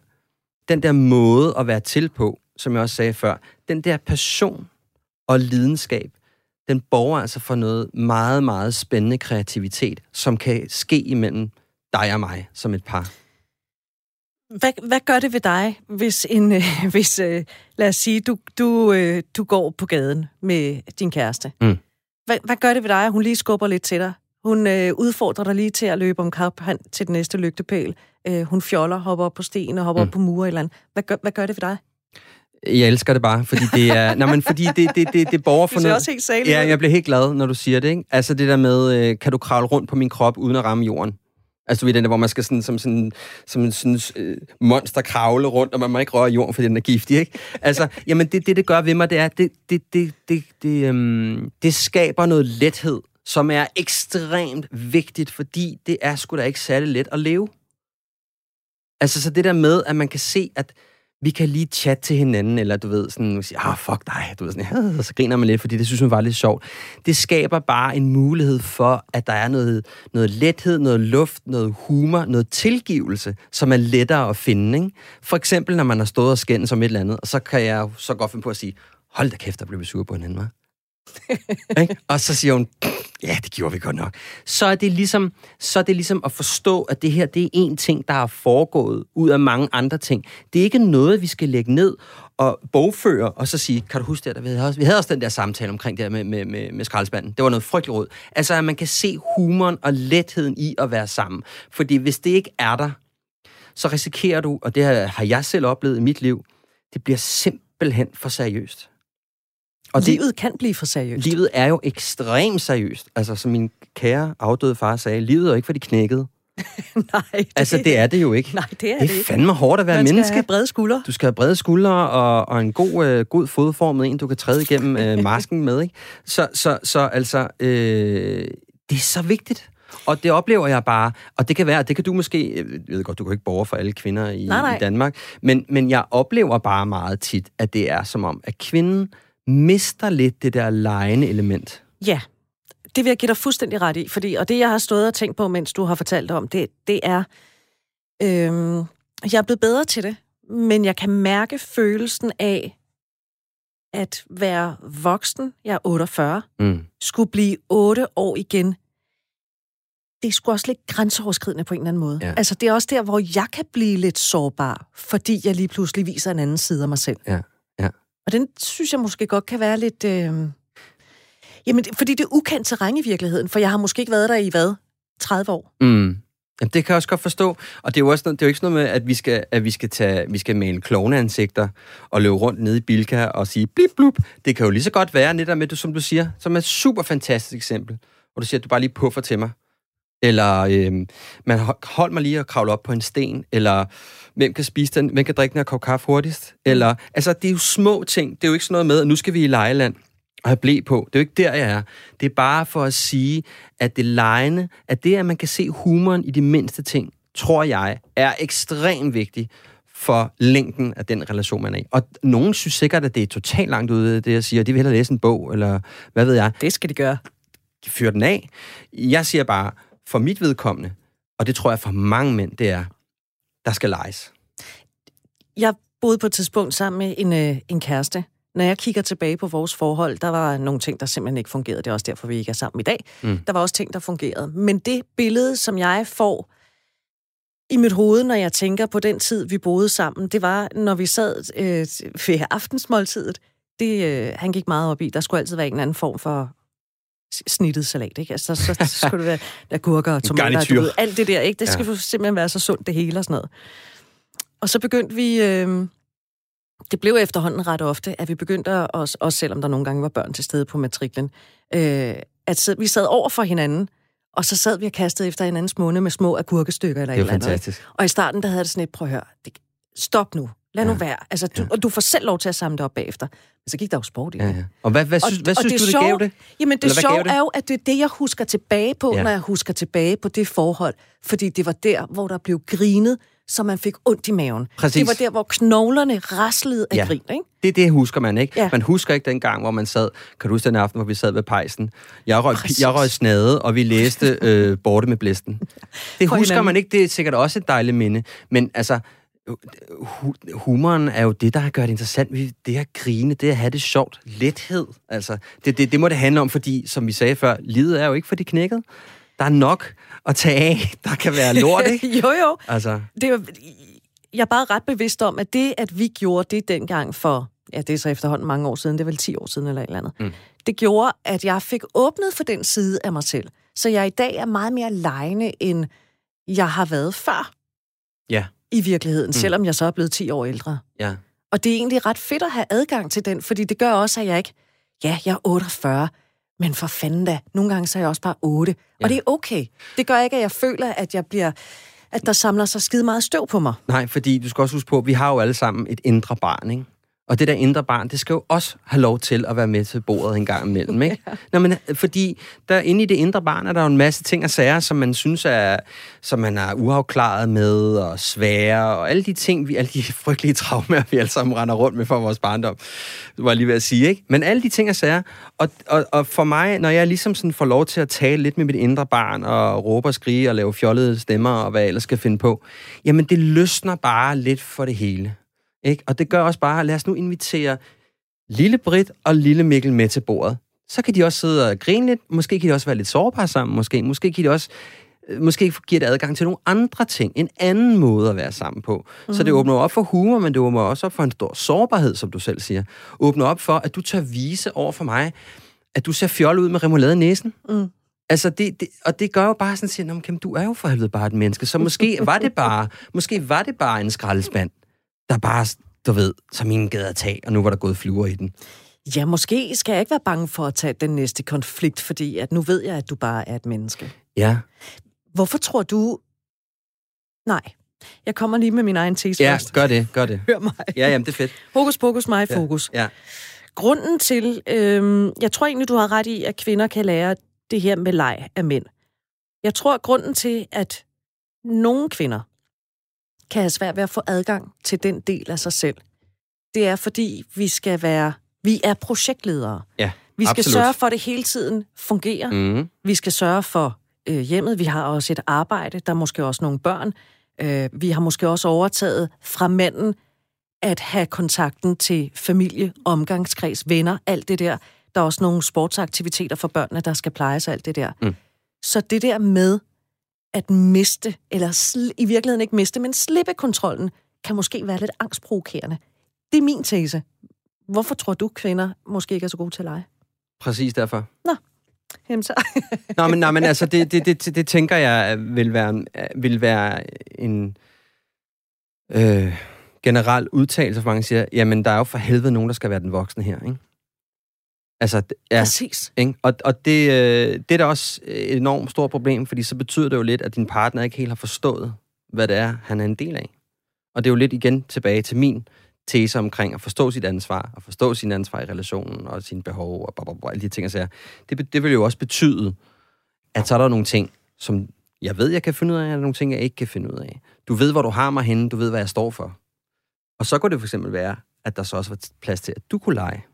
Speaker 3: den der måde at være til på, som jeg også sagde før, den der passion og lidenskab, den borger altså for noget meget, meget spændende kreativitet, som kan ske imellem dig og mig som et par.
Speaker 2: Hvad, hvad gør det ved dig, hvis en, øh, <laughs> hvis, øh, lad os sige, du, du, øh, du går på gaden med din kæreste? Mm. Hvad, hvad gør det ved dig, at hun lige skubber lidt til dig? Hun øh, udfordrer dig lige til at løbe om kap til den næste lygtepæl. Øh, hun fjoller, hopper op på sten og hopper mm. op på mure eller andet. Hvad gør, hvad gør det ved dig?
Speaker 3: Jeg elsker det bare, fordi det er... <laughs> nej, men fordi det, det, det, det borger for
Speaker 2: noget... Du også helt særligt.
Speaker 3: Ja, jeg bliver helt glad, når du siger det, ikke? Altså det der med, øh, kan du kravle rundt på min krop uden at ramme jorden? Altså ved den der, hvor man skal sådan, som sådan, som en sådan, øh, monster kravle rundt, og man må ikke røre jorden, fordi den er giftig, ikke? Altså, <laughs> jamen det, det, det gør ved mig, det er, det, det, det, det, det, øhm, det skaber noget lethed, som er ekstremt vigtigt, fordi det er sgu da ikke særlig let at leve. Altså så det der med, at man kan se, at vi kan lige chatte til hinanden, eller du ved, sådan, sige, ah, fuck dig, du ved, sådan, og så griner man lidt, fordi det synes man var lidt sjovt. Det skaber bare en mulighed for, at der er noget, noget lethed, noget luft, noget humor, noget tilgivelse, som er lettere at finde. Ikke? For eksempel, når man har stået og skændt om et eller andet, og så kan jeg så godt finde på at sige, hold da kæft, der blev vi sure på hinanden, hva'? <laughs> og så siger hun, ja, det gjorde vi godt nok. Så er, det ligesom, så er det ligesom at forstå, at det her, det er en ting, der er foregået ud af mange andre ting. Det er ikke noget, vi skal lægge ned og bogføre, og så sige, kan du huske det, vi havde også, vi havde også den der samtale omkring det her med, med, med, med skraldespanden. Det var noget frygteligt råd. Altså, at man kan se humoren og letheden i at være sammen. Fordi hvis det ikke er der, så risikerer du, og det har jeg selv oplevet i mit liv, det bliver simpelthen for seriøst.
Speaker 2: Og livet det, kan blive for seriøst.
Speaker 3: Livet er jo ekstremt seriøst. Altså, som min kære afdøde far sagde, livet er jo ikke for de knækkede. <laughs>
Speaker 2: Nej, det
Speaker 3: altså, det er det jo ikke.
Speaker 2: Nej, det er
Speaker 3: det,
Speaker 2: det
Speaker 3: er fandme hårdt at være
Speaker 2: Man
Speaker 3: menneske.
Speaker 2: Man skal have brede skuldre.
Speaker 3: Du skal have brede skuldre og, og en god, øh, god fodformet en, du kan træde igennem øh, <laughs> masken med. Ikke? Så, så, så altså, øh, det er så vigtigt. Og det oplever jeg bare, og det kan være, det kan du måske, jeg ved godt, du kan ikke borge for alle kvinder i,
Speaker 2: nej, nej.
Speaker 3: i Danmark, men, men jeg oplever bare meget tit, at det er som om, at kvinden mister lidt det der lejende element.
Speaker 2: Ja, det vil jeg give dig fuldstændig ret i, fordi, og det, jeg har stået og tænkt på, mens du har fortalt om, det, det er, øhm, jeg er blevet bedre til det, men jeg kan mærke følelsen af, at være voksen, jeg er 48, mm. skulle blive 8 år igen. Det er sgu også lidt grænseoverskridende på en eller anden måde. Ja. Altså, det er også der, hvor jeg kan blive lidt sårbar, fordi jeg lige pludselig viser en anden side af mig selv.
Speaker 3: Ja.
Speaker 2: Og den synes jeg måske godt kan være lidt... Øh... Jamen, fordi det er ukendt terræn i virkeligheden, for jeg har måske ikke været der i hvad? 30 år?
Speaker 3: Mm. Jamen, det kan jeg også godt forstå. Og det er jo, også, det er jo ikke sådan noget med, at vi skal, at vi skal, tage, vi skal male klovneansigter og løbe rundt nede i Bilka og sige blip, blup. Det kan jo lige så godt være netop med, som du siger, som er et super fantastisk eksempel, hvor du siger, at du bare lige puffer til mig. Eller øh, man hold mig lige og kravle op på en sten, eller hvem kan spise den, hvem kan drikke den her kop kaffe hurtigst. Eller, altså, det er jo små ting. Det er jo ikke sådan noget med, at nu skal vi i lejeland og have blæ på. Det er jo ikke der, jeg er. Det er bare for at sige, at det lejende, at det, at man kan se humoren i de mindste ting, tror jeg, er ekstremt vigtigt for længden af den relation, man er i. Og nogen synes sikkert, at det er totalt langt ude, det jeg siger. De vil hellere læse en bog, eller hvad ved jeg.
Speaker 2: Det skal de gøre.
Speaker 3: Fyr den af. Jeg siger bare, for mit vedkommende, og det tror jeg for mange mænd, det er, der skal leges.
Speaker 2: Jeg boede på et tidspunkt sammen med en, øh, en kæreste. Når jeg kigger tilbage på vores forhold, der var nogle ting, der simpelthen ikke fungerede. Det er også derfor, vi ikke er sammen i dag. Mm. Der var også ting, der fungerede. Men det billede, som jeg får i mit hoved, når jeg tænker på den tid, vi boede sammen, det var, når vi sad øh, ved aftensmåltidet. Det, øh, han gik meget op i. Der skulle altid være en anden form for snittet salat, ikke? Altså, så, så skulle det være <laughs> der gurker og tomater, du ved, alt det der, ikke? Det skal
Speaker 3: Ja.
Speaker 2: simpelthen være så sundt det hele og sådan noget. Og så begyndte vi, øh, det blev efterhånden ret ofte, at vi begyndte at, også, også selvom der nogle gange var børn til stede på matriklen, øh, at sid- vi sad over for hinanden, og så sad vi og kastede efter hinandens munde med små agurkestykker eller
Speaker 3: Det
Speaker 2: et eller andet. Og i starten, der havde det sådan et, prøv at høre, det, stop nu, lad nu
Speaker 3: Ja.
Speaker 2: være. Altså, du,
Speaker 3: Ja.
Speaker 2: Og du får selv lov til at samle det op bagefter. Men så gik der jo sport i det.
Speaker 3: Ja, ja. Og hvad, hvad,
Speaker 2: Og-
Speaker 3: synes, hvad
Speaker 2: og
Speaker 3: synes
Speaker 2: det
Speaker 3: du, det
Speaker 2: sjove-
Speaker 3: gav det?
Speaker 2: Jamen det sjove er jo, at det er det, jeg husker tilbage på,
Speaker 3: Ja.
Speaker 2: når jeg husker tilbage på det forhold. Fordi det var der, hvor der blev grinet, så man fik ondt i maven.
Speaker 3: Præcis.
Speaker 2: Det var der, hvor knoglerne raslede af
Speaker 3: Ja.
Speaker 2: grin, ikke?
Speaker 3: Det det, husker man, ikke?
Speaker 2: Ja.
Speaker 3: Man husker ikke den gang, hvor man sad... Kan du huske den aften, hvor vi sad ved pejsen? Jeg røg,
Speaker 2: Præcis.
Speaker 3: jeg røg snade, og vi læste øh, Borte med blæsten. <laughs> Det
Speaker 2: For
Speaker 3: husker
Speaker 2: hinanden.
Speaker 3: man ikke. Det er sikkert også et dejligt minde. Men altså, humoren er jo det, der har gjort det interessant. Vi- Det at grine, det at have det sjovt. Lethed, altså. Det, det, det må det handle om, fordi, som vi sagde før, livet er jo ikke for de knækket. Der er nok at tage af. <laughs> Der kan være lort, ikke? <laughs>
Speaker 2: jo, jo.
Speaker 3: Altså,
Speaker 2: Det var, jeg er bare ret bevidst om, at det, at vi gjorde det dengang for, ja, det er så efterhånden mange år siden, det er vel 10 år siden eller et eller andet, mm. det gjorde, at jeg fik åbnet for den side af mig selv. Så jeg i dag er meget mere lejende, end jeg har været før
Speaker 3: ja,
Speaker 2: i virkeligheden, mm. selvom jeg så er blevet 10 år ældre.
Speaker 3: ja.
Speaker 2: Og det er egentlig ret fedt at have adgang til den, fordi det gør også, at jeg ikke... Ja, jeg er 48, men for fanden da. Nogle gange så er jeg også bare 8.
Speaker 3: Ja.
Speaker 2: Og det er okay. Det gør ikke, at jeg føler, at jeg bliver at der samler sig skide meget støv på mig.
Speaker 3: Nej, fordi du skal også huske på, at vi har jo alle sammen et indre barn, ikke? Og det der indre barn, det skal jo også have lov til at være med til bordet en gang imellem, ikke? Ja. Nå, men fordi der inde i det indre barn er der jo en masse ting og sager, som man synes er, som man er uafklaret med, og svære, og alle de ting, vi, alle de <laughs> frygtelige traumer, vi alle sammen render rundt med fra vores barndom, var jeg lige ved at sige, ikke? Men alle de ting og sager, og, og, og for mig, når jeg ligesom sådan får lov til at tale lidt med mit indre barn, og råbe og skrige, og lave fjollede stemmer, og hvad jeg ellers skal finde på, jamen det løsner bare lidt for det hele. Ikke? Og det gør også bare, lad os nu invitere lille Britt og lille Mikkel med til bordet. Så kan de også sidde og grine lidt. Måske kan de også være lidt sårbare sammen. Måske, måske kan de også øh, måske giver det adgang til nogle andre ting, en anden måde at være sammen på. Mm. Så det åbner op for humor, men det åbner også op for en stor sårbarhed, som du selv siger. Åbner op for, at du tør vise over for mig, at du ser fjol ud med remoulade i næsen.
Speaker 2: Mm.
Speaker 3: Altså, det, det, og det gør jo bare sådan, siger, "Nå, men du er jo for helvede bare et menneske, så måske var det bare, måske var det bare en skraldespand, der bare, du ved, som ingen gad at tage, og nu var der gået flyver i den.
Speaker 2: Ja, måske skal jeg ikke være bange for at tage den næste konflikt, fordi at nu ved jeg, at du bare er et menneske.
Speaker 3: Ja,
Speaker 2: Hvorfor tror du... Nej, jeg kommer lige med min egen tese
Speaker 3: ja
Speaker 2: først.
Speaker 3: gør det, gør det.
Speaker 2: Hør mig.
Speaker 3: Ja, jamen, det er fedt.
Speaker 2: Hokus pokus, mig fokus.
Speaker 3: Ja,
Speaker 2: Grunden til... Øhm, jeg tror egentlig, du har ret i, at kvinder kan lære det her med leg af mænd. Jeg tror, at grunden til, at nogle kvinder kan have svært ved at få adgang til den del af sig selv, det er, fordi vi skal være... Vi er projektledere.
Speaker 3: ja
Speaker 2: Vi skal
Speaker 3: absolut.
Speaker 2: sørge for, at det hele tiden fungerer.
Speaker 3: Mm.
Speaker 2: Vi skal sørge for øh, hjemmet. Vi har også et arbejde. Der er måske også nogle børn. Øh, vi har måske også overtaget fra manden at have kontakten til familie, omgangskreds, venner, alt det der. Der er også nogle sportsaktiviteter for børnene, der skal plejes alt det der.
Speaker 3: Mm.
Speaker 2: Så det der med at miste, eller sl- i virkeligheden ikke miste, men slippe kontrollen, kan måske være lidt angstprovokerende. Det er min tese. Hvorfor tror du, kvinder måske ikke er så gode til at lege?
Speaker 3: Præcis derfor.
Speaker 2: Jamen så. <laughs>
Speaker 3: Nå, men, nej, men altså, det, det, det, det tænker jeg vil være, vil være en øh, generel udtalelse, for mange siger, jamen, der er jo for helvede nogen, der skal være den voksne her, ikke? Altså, ja,
Speaker 2: Præcis.
Speaker 3: ikke? Og, og det, øh, det er da også et enormt stort problem, fordi så betyder det jo lidt, at din partner ikke helt har forstået, hvad det er, han er en del af. Og det er jo lidt igen tilbage til min tese omkring at forstå sit ansvar, og forstå sin ansvar i relationen, og sine behov, og blah, alle de ting, jeg. Det, det vil jo også betyde, at så er der nogle ting, som jeg ved, jeg kan finde ud af, og der er nogle ting, jeg ikke kan finde ud af. Du ved, hvor du har mig henne, du ved, hvad jeg står for. Og så kunne det for eksempel være, at der så også var plads til, at du kunne lege,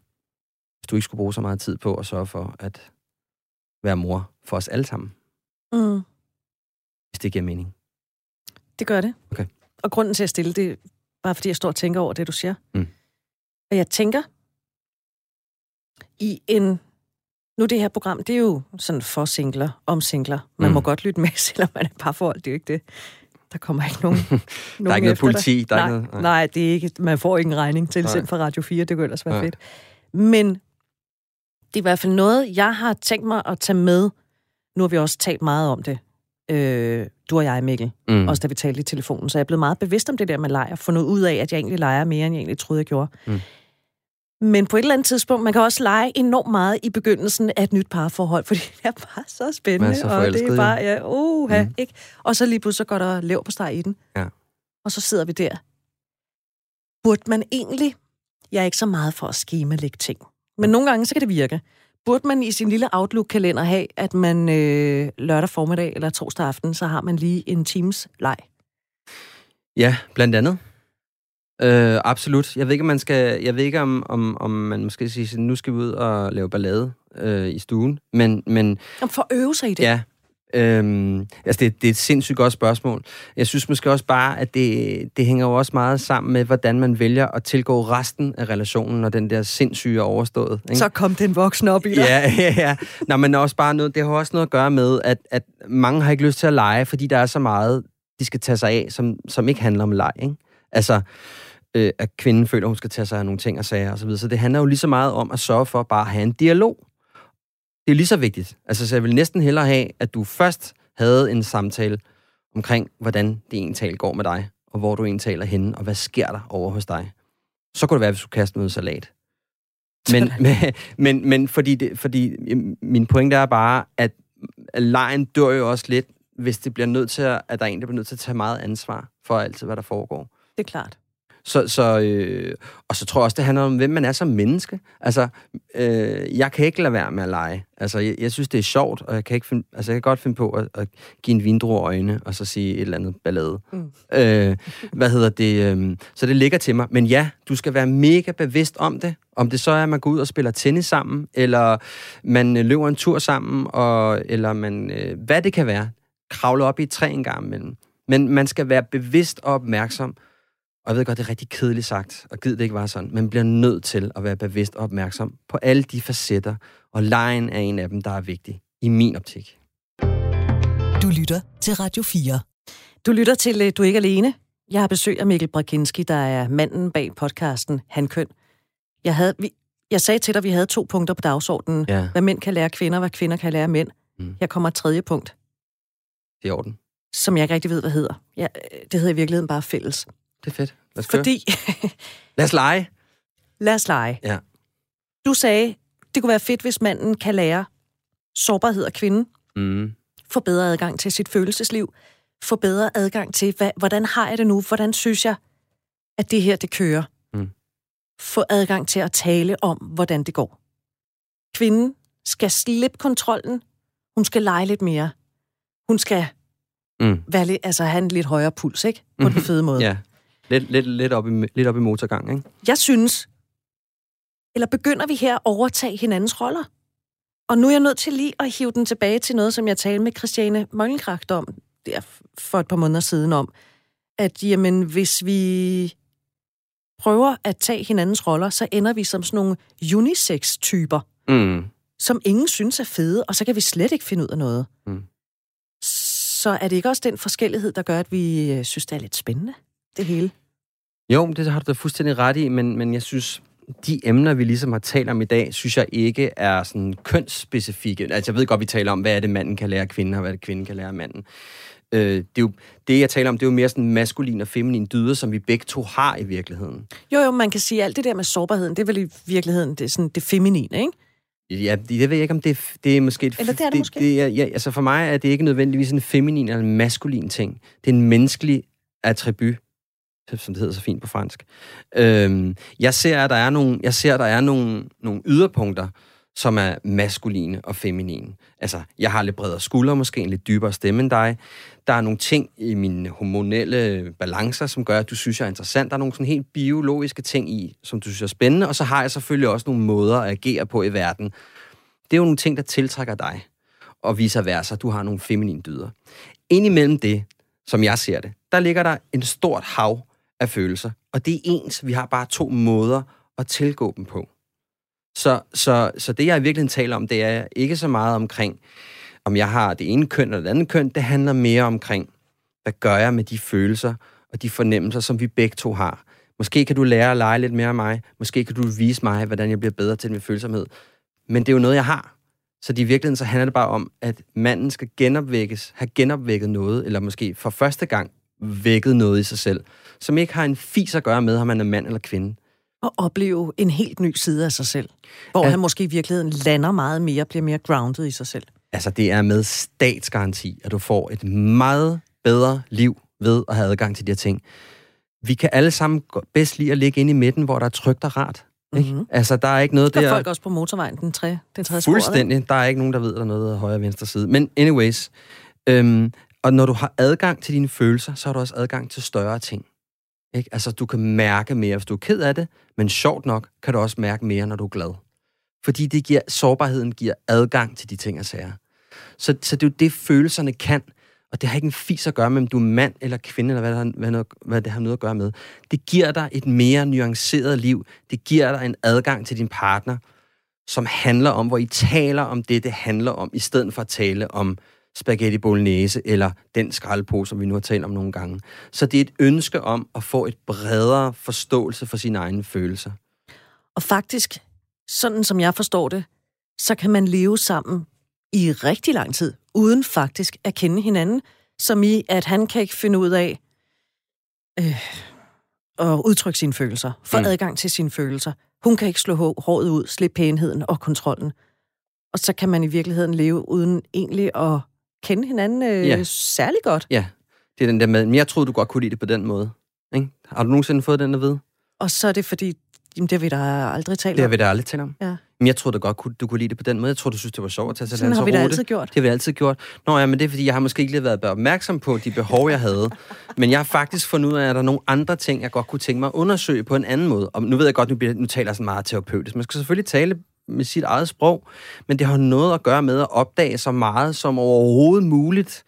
Speaker 3: hvis du ikke skulle bruge så meget tid på at sørge for at være mor for os alle sammen,
Speaker 2: Mm.
Speaker 3: hvis det giver mening.
Speaker 2: Det gør det.
Speaker 3: Okay.
Speaker 2: Og grunden til at stille det, er bare fordi jeg står og tænker over det, du siger.
Speaker 3: Mm.
Speaker 2: Og jeg tænker, i en... Nu det her program, det er jo sådan for singler, om singler. Man
Speaker 3: Mm.
Speaker 2: må godt lytte med, <laughs> selvom man er parforhold. Det er jo ikke det. Der kommer ikke nogen, nogen <laughs>
Speaker 3: Der er ikke noget
Speaker 2: efter dig.
Speaker 3: politi, der er
Speaker 2: nej,
Speaker 3: ikke noget...
Speaker 2: nej, det er ikke, man får ikke en regning til
Speaker 3: Nej.
Speaker 2: selv fra Radio 4, det kunne ellers være
Speaker 3: Nej.
Speaker 2: fedt. Men Det er i hvert fald noget, jeg har tænkt mig at tage med. Nu har vi også talt meget om det, øh, du og jeg, Mikkel. Mm. Også da vi talte i telefonen. Så jeg er blevet meget bevidst om det der med leger. Fundet ud af, at jeg egentlig leger mere, end jeg egentlig troede, jeg gjorde. Mm. Men på et eller andet tidspunkt, man kan også lege enormt meget i begyndelsen af et nyt parforhold, <laughs> fordi det er bare så spændende.
Speaker 3: så
Speaker 2: og det er bare,
Speaker 3: ja,
Speaker 2: ja, uh, mm. ikke? Og så lige pludselig går der lev på steg i den.
Speaker 3: Ja.
Speaker 2: Og så sidder vi der. Burde man egentlig, jeg er ikke så meget for at skemalægge ting, men nogle gange så kan det virke. Burde man i sin lille Outlook-kalender have, at man øh, lørdag formiddag eller torsdag aften, så har man lige en Teams leg?
Speaker 3: Ja, blandt andet. Øh, absolut. Jeg ved ikke, om man skal, jeg ved ikke, om, om, om man måske siger, nu skal vi ud og lave ballade øh, i stuen, men... men
Speaker 2: om for at øve sig i det?
Speaker 3: Ja. Øhm, altså, det, det er et sindssygt godt spørgsmål. Jeg synes måske også bare, at det, det hænger jo også meget sammen med, hvordan man vælger at tilgå resten af relationen, når den der sindssyge er overstået. Ikke?
Speaker 2: Så kom den voksen op i dig.
Speaker 3: Ja, <laughs> ja, ja. Nå, men også bare noget, det har også noget at gøre med, at, at mange har ikke lyst til at lege, fordi der er så meget, de skal tage sig af, som, som ikke handler om leg. Ikke? Altså, øh, at kvinden føler, hun skal tage sig af nogle ting og sager osv. Så, så det handler jo lige så meget om at sørge for bare at have en dialog. Det er lige så vigtigt. Altså, så jeg vil næsten hellere have, at du først havde en samtale omkring, hvordan det en tal går med dig, og hvor du en taler henne, og hvad sker der over hos dig. Så kunne det være, hvis du kaster noget salat. Men, men, men, men fordi, det, fordi min pointe er bare, at lejen dør jo også lidt, hvis det bliver nødt til at, at der er en, der bliver nødt til at tage meget ansvar for alt, hvad der foregår.
Speaker 2: Det er klart.
Speaker 3: Så, så, øh, og så tror jeg også, det handler om, hvem man er som menneske. Altså, øh, jeg kan ikke lade være med at lege. Altså, jeg, jeg synes, det er sjovt, og jeg kan, ikke finde, altså, jeg kan godt finde på at, at give en vindrue øjne, og så sige et eller andet ballade. Mm. Øh, hvad hedder det? Øh, så det ligger til mig. Men ja, du skal være mega bevidst om det. Om det så er, at man går ud og spiller tennis sammen, eller man øh, løber en tur sammen, og, eller man, øh, hvad det kan være. Kravle op i et træ en gang imellem. Men man skal være bevidst og opmærksom og jeg ved godt, det er rigtig kedeligt sagt, og givet det ikke var sådan, men bliver nødt til at være bevidst og opmærksom på alle de facetter, og lejen er en af dem, der er vigtig, i min optik.
Speaker 1: Du lytter til Radio 4.
Speaker 2: Du lytter til øh, Du er ikke alene. Jeg har besøg af Mikkel Brakinski, der er manden bag podcasten Hankøn. Jeg, havde, vi, jeg sagde til dig, at vi havde to punkter på dagsordenen. Ja. Hvad mænd kan lære kvinder, hvad kvinder kan lære mænd. Mm. Jeg kommer et tredje punkt.
Speaker 3: Det er orden.
Speaker 2: Som jeg ikke rigtig ved, hvad hedder. Ja, det hedder i virkeligheden bare fælles.
Speaker 3: Det er fedt. Lad os
Speaker 2: Fordi... <laughs>
Speaker 3: Lad os lege.
Speaker 2: Lad os lege.
Speaker 3: Ja.
Speaker 2: Du sagde, det kunne være fedt, hvis manden kan lære sårbarhed af kvinden.
Speaker 3: Mm.
Speaker 2: Få bedre adgang til sit følelsesliv. Få bedre adgang til, hvad, hvordan har jeg det nu? Hvordan synes jeg, at det her, det kører? Mm. Få adgang til at tale om, hvordan det går. Kvinden skal slippe kontrollen. Hun skal lege lidt mere. Hun skal mm. være lidt, altså have en lidt højere puls, ikke? På den fede måde.
Speaker 3: Ja. Lidt, lidt, lidt, op i, lidt op i motorgang, ikke?
Speaker 2: Jeg synes, eller begynder vi her at overtage hinandens roller? Og nu er jeg nødt til lige at hive den tilbage til noget, som jeg talte med Christiane Møllenkragt om der for et par måneder siden om, at jamen, hvis vi prøver at tage hinandens roller, så ender vi som sådan nogle unisex-typer,
Speaker 3: mm.
Speaker 2: som ingen synes er fede, og så kan vi slet ikke finde ud af noget.
Speaker 3: Mm.
Speaker 2: Så er det ikke også den forskellighed, der gør, at vi øh, synes, det er lidt spændende, det hele?
Speaker 3: Jo, det har du da fuldstændig ret i, men, men jeg synes, de emner, vi ligesom har talt om i dag, synes jeg ikke er sådan kønsspecifikke. Altså, jeg ved godt, vi taler om, hvad er det, manden kan lære kvinden, og hvad er det, kvinden kan lære manden. Øh, det, er jo, det, jeg taler om, det er jo mere sådan maskulin og feminin dyder, som vi begge to har i virkeligheden.
Speaker 2: Jo, jo, man kan sige, at alt det der med sårbarheden, det er vel i virkeligheden det, sådan det feminine, ikke?
Speaker 3: Ja, det ved jeg ikke, om det, det er måske... Et,
Speaker 2: eller det er det, det måske.
Speaker 3: Det er, ja, altså for mig er det ikke nødvendigvis en feminin eller en maskulin ting. Det er en menneskelig attribut, som det hedder så fint på fransk. Øhm, jeg ser, at der er nogle, jeg ser, at der er nogle, nogle yderpunkter, som er maskuline og feminine. Altså, jeg har lidt bredere skuldre, måske en lidt dybere stemme end dig. Der er nogle ting i mine hormonelle balancer, som gør, at du synes, jeg er interessant. Der er nogle sådan helt biologiske ting i, som du synes er spændende. Og så har jeg selvfølgelig også nogle måder at agere på i verden. Det er jo nogle ting, der tiltrækker dig. Og viser versa, du har nogle feminine dyder. Indimellem det, som jeg ser det, der ligger der en stort hav af følelser. Og det er ens. Vi har bare to måder at tilgå dem på. Så, så, så det, jeg i virkeligheden taler om, det er ikke så meget omkring, om jeg har det ene køn eller det andet køn. Det handler mere omkring, hvad gør jeg med de følelser og de fornemmelser, som vi begge to har. Måske kan du lære at lege lidt mere af mig. Måske kan du vise mig, hvordan jeg bliver bedre til min følsomhed. Men det er jo noget, jeg har. Så i virkeligheden så handler det bare om, at manden skal genopvækkes, have genopvækket noget, eller måske for første gang vækket noget i sig selv, som ikke har en fis at gøre med, om man er mand eller kvinde.
Speaker 2: Og opleve en helt ny side af sig selv, hvor ja. han måske i virkeligheden lander meget mere, bliver mere grounded i sig selv.
Speaker 3: Altså, det er med statsgaranti, at du får et meget bedre liv ved at have adgang til de her ting. Vi kan alle sammen bedst lide at ligge inde i midten, hvor der er trygt og rart. Ikke? Mm-hmm. Altså, der er ikke noget
Speaker 2: der...
Speaker 3: Der
Speaker 2: folk også på motorvejen, den, tre, den tredje
Speaker 3: Fuldstændig. Der er ikke nogen, der ved, der er noget af højre og venstre side. Men anyways, øhm, og når du har adgang til dine følelser, så har du også adgang til større ting. Ikke? Altså, du kan mærke mere, hvis du er ked af det, men sjovt nok kan du også mærke mere, når du er glad. Fordi det giver, sårbarheden giver adgang til de ting og sager. Så, så det er jo det, følelserne kan. Og det har ikke en fis at gøre med, om du er mand eller kvinde, eller hvad det, har, hvad, noget, hvad det har noget at gøre med. Det giver dig et mere nuanceret liv. Det giver dig en adgang til din partner, som handler om, hvor I taler om det, det handler om, i stedet for at tale om spaghetti bolognese eller den skraldepose, som vi nu har talt om nogle gange. Så det er et ønske om at få et bredere forståelse for sine egne følelser.
Speaker 2: Og faktisk, sådan som jeg forstår det, så kan man leve sammen i rigtig lang tid, uden faktisk at kende hinanden, som i, at han kan ikke finde ud af øh, at udtrykke sine følelser, få mm. adgang til sine følelser. Hun kan ikke slå håret ud, slippe pænheden og kontrollen. Og så kan man i virkeligheden leve uden egentlig at kende hinanden øh, ja. særlig godt.
Speaker 3: Ja, det er den der med, men jeg troede, du godt kunne lide det på den måde. Ikke? Har du nogensinde fået den at vide?
Speaker 2: Og så er det fordi, jamen, det har vi da aldrig talt om.
Speaker 3: Det har vi da aldrig talt om.
Speaker 2: Ja.
Speaker 3: Men jeg troede da godt, du kunne lide det på den måde. Jeg tror du synes, det var sjovt at tage sig
Speaker 2: Sådan har vi da altid gjort.
Speaker 3: Det har vi altid gjort. Nå ja, men det er fordi, jeg har måske ikke lige været opmærksom på de behov, jeg havde. men jeg har faktisk fundet ud af, at der er nogle andre ting, jeg godt kunne tænke mig at undersøge på en anden måde. Og nu ved jeg godt, nu, bliver, nu taler jeg så meget terapeutisk. Man skal selvfølgelig tale med sit eget sprog, men det har noget at gøre med at opdage så meget som overhovedet muligt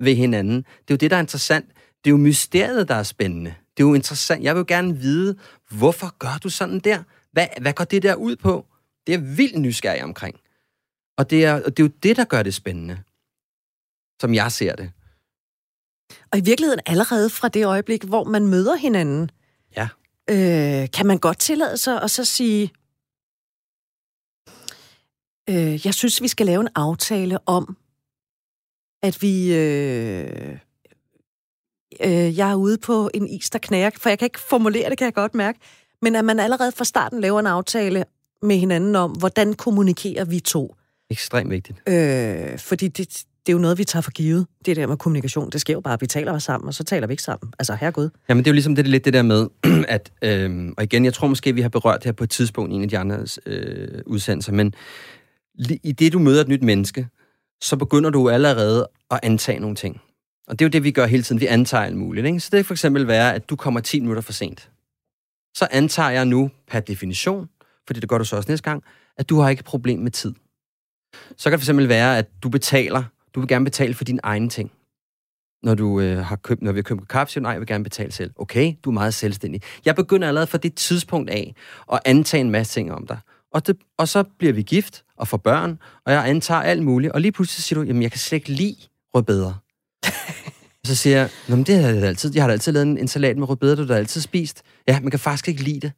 Speaker 3: ved hinanden. Det er jo det, der er interessant. Det er jo mysteriet, der er spændende. Det er jo interessant. Jeg vil jo gerne vide, hvorfor gør du sådan der? Hvad, hvad går det der ud på? Det er vildt nysgerrig omkring. Og det er, og det er jo det, der gør det spændende, som jeg ser det.
Speaker 2: Og i virkeligheden allerede fra det øjeblik, hvor man møder hinanden,
Speaker 3: ja.
Speaker 2: øh, kan man godt tillade sig at så sige, øh, jeg synes, vi skal lave en aftale om, at vi... Øh, øh, jeg er ude på en is, der knager, for jeg kan ikke formulere det, kan jeg godt mærke, men at man allerede fra starten laver en aftale med hinanden om, hvordan kommunikerer vi to.
Speaker 3: Ekstremt vigtigt.
Speaker 2: Øh, fordi det, det er jo noget, vi tager for givet. Det der med kommunikation, det sker jo bare, at vi taler sammen, og så taler vi ikke sammen. Altså, herregud.
Speaker 3: Jamen, det er jo ligesom det, lidt det der med, <clears throat> at, øh, og igen, jeg tror måske, vi har berørt det her på et tidspunkt i en af de andre øh, udsendelser, men i det, du møder et nyt menneske, så begynder du allerede at antage nogle ting. Og det er jo det, vi gør hele tiden. Vi antager alt muligt. Ikke? Så det kan for eksempel være, at du kommer 10 minutter for sent. Så antager jeg nu per definition, fordi det gør du så også næste gang, at du har ikke et problem med tid. Så kan det for eksempel være, at du betaler, du vil gerne betale for dine egne ting. Når, du, øh, har købt, når vi har købt kaffe, siger du, nej, jeg vil gerne betale selv. Okay, du er meget selvstændig. Jeg begynder allerede fra det tidspunkt af at antage en masse ting om dig. Og, det, og så bliver vi gift og får børn, og jeg antager alt muligt. Og lige pludselig siger du, jamen jeg kan slet ikke lide rødbeder. og så siger jeg, Nå, men det har jeg, altid, jeg har altid lavet en, en salat med rødbeder, du har altid spist. Ja, man kan faktisk ikke lide det.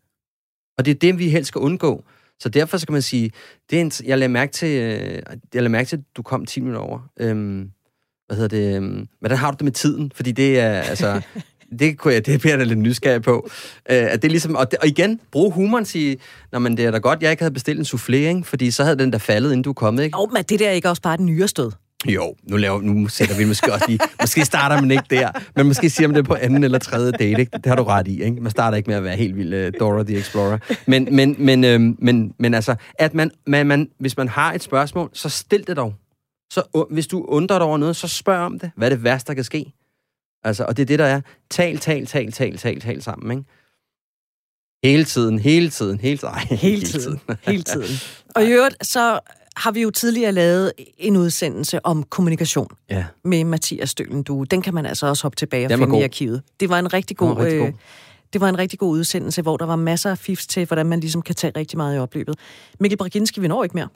Speaker 3: Og det er det, vi helst skal undgå. Så derfor så kan man sige, det er en, jeg lagde mærke til, øh, jeg lagde mærke til, at du kom 10 minutter over. Øhm, hvad hedder det? Øhm, hvordan har du det med tiden? Fordi det er, altså, det, kunne jeg, det bliver jeg da lidt nysgerrig på. Øh, at det er ligesom, og, det, og igen, brug humoren sige, Nå, men det er da godt, jeg ikke havde bestilt en soufflé, ikke? fordi så havde den der faldet, inden du kommet. Ikke?
Speaker 2: Oh, men det der er ikke også bare et nyere stød?
Speaker 3: Jo, nu, laver, nu sætter vi måske også lige... Måske starter man ikke der, men måske siger man det på anden eller tredje date. Ikke? Det har du ret i. Ikke? Man starter ikke med at være helt vild uh, Dora the Explorer. Men, men, men, øh, men, men altså, at man, man, man, hvis man har et spørgsmål, så stil det dog. Så uh, hvis du undrer dig over noget, så spørg om det. Hvad er det værste, der kan ske? Altså, og det er det, der er. Tal, tal, tal, tal, tal, tal sammen, ikke? Hele tiden, hele tiden, hele tiden. Ej,
Speaker 2: hele, hele tiden. <laughs> hele tiden. Og i øvrigt, så har vi jo tidligere lavet en udsendelse om kommunikation
Speaker 3: ja.
Speaker 2: med Mathias Stølen Du. Den kan man altså også hoppe tilbage og Den finde i arkivet. Det var en rigtig god, rigtig god. Øh, det var en rigtig god udsendelse, hvor der var masser af fifs til, hvordan man ligesom kan tage rigtig meget i opløbet. Mikkel Braginski, vi når ikke mere.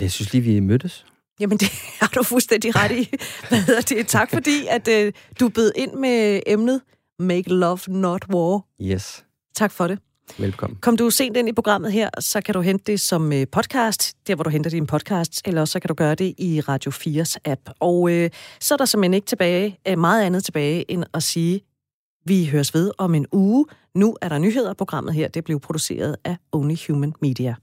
Speaker 3: Jeg synes lige, vi mødtes.
Speaker 2: Jamen, det <laughs> har du fuldstændig ret i. Hvad hedder det? Tak fordi, at øh, du bød ind med emnet Make Love Not War.
Speaker 3: Yes.
Speaker 2: Tak for det.
Speaker 3: Velkommen.
Speaker 2: Kom du sent ind i programmet her, så kan du hente det som øh, podcast, der hvor du henter din podcast, eller så kan du gøre det i Radio 4's app. Og øh, så er der simpelthen ikke tilbage, øh, meget andet tilbage, end at sige, vi høres ved om en uge. Nu er der nyheder. Programmet her det blev produceret af Only Human Media.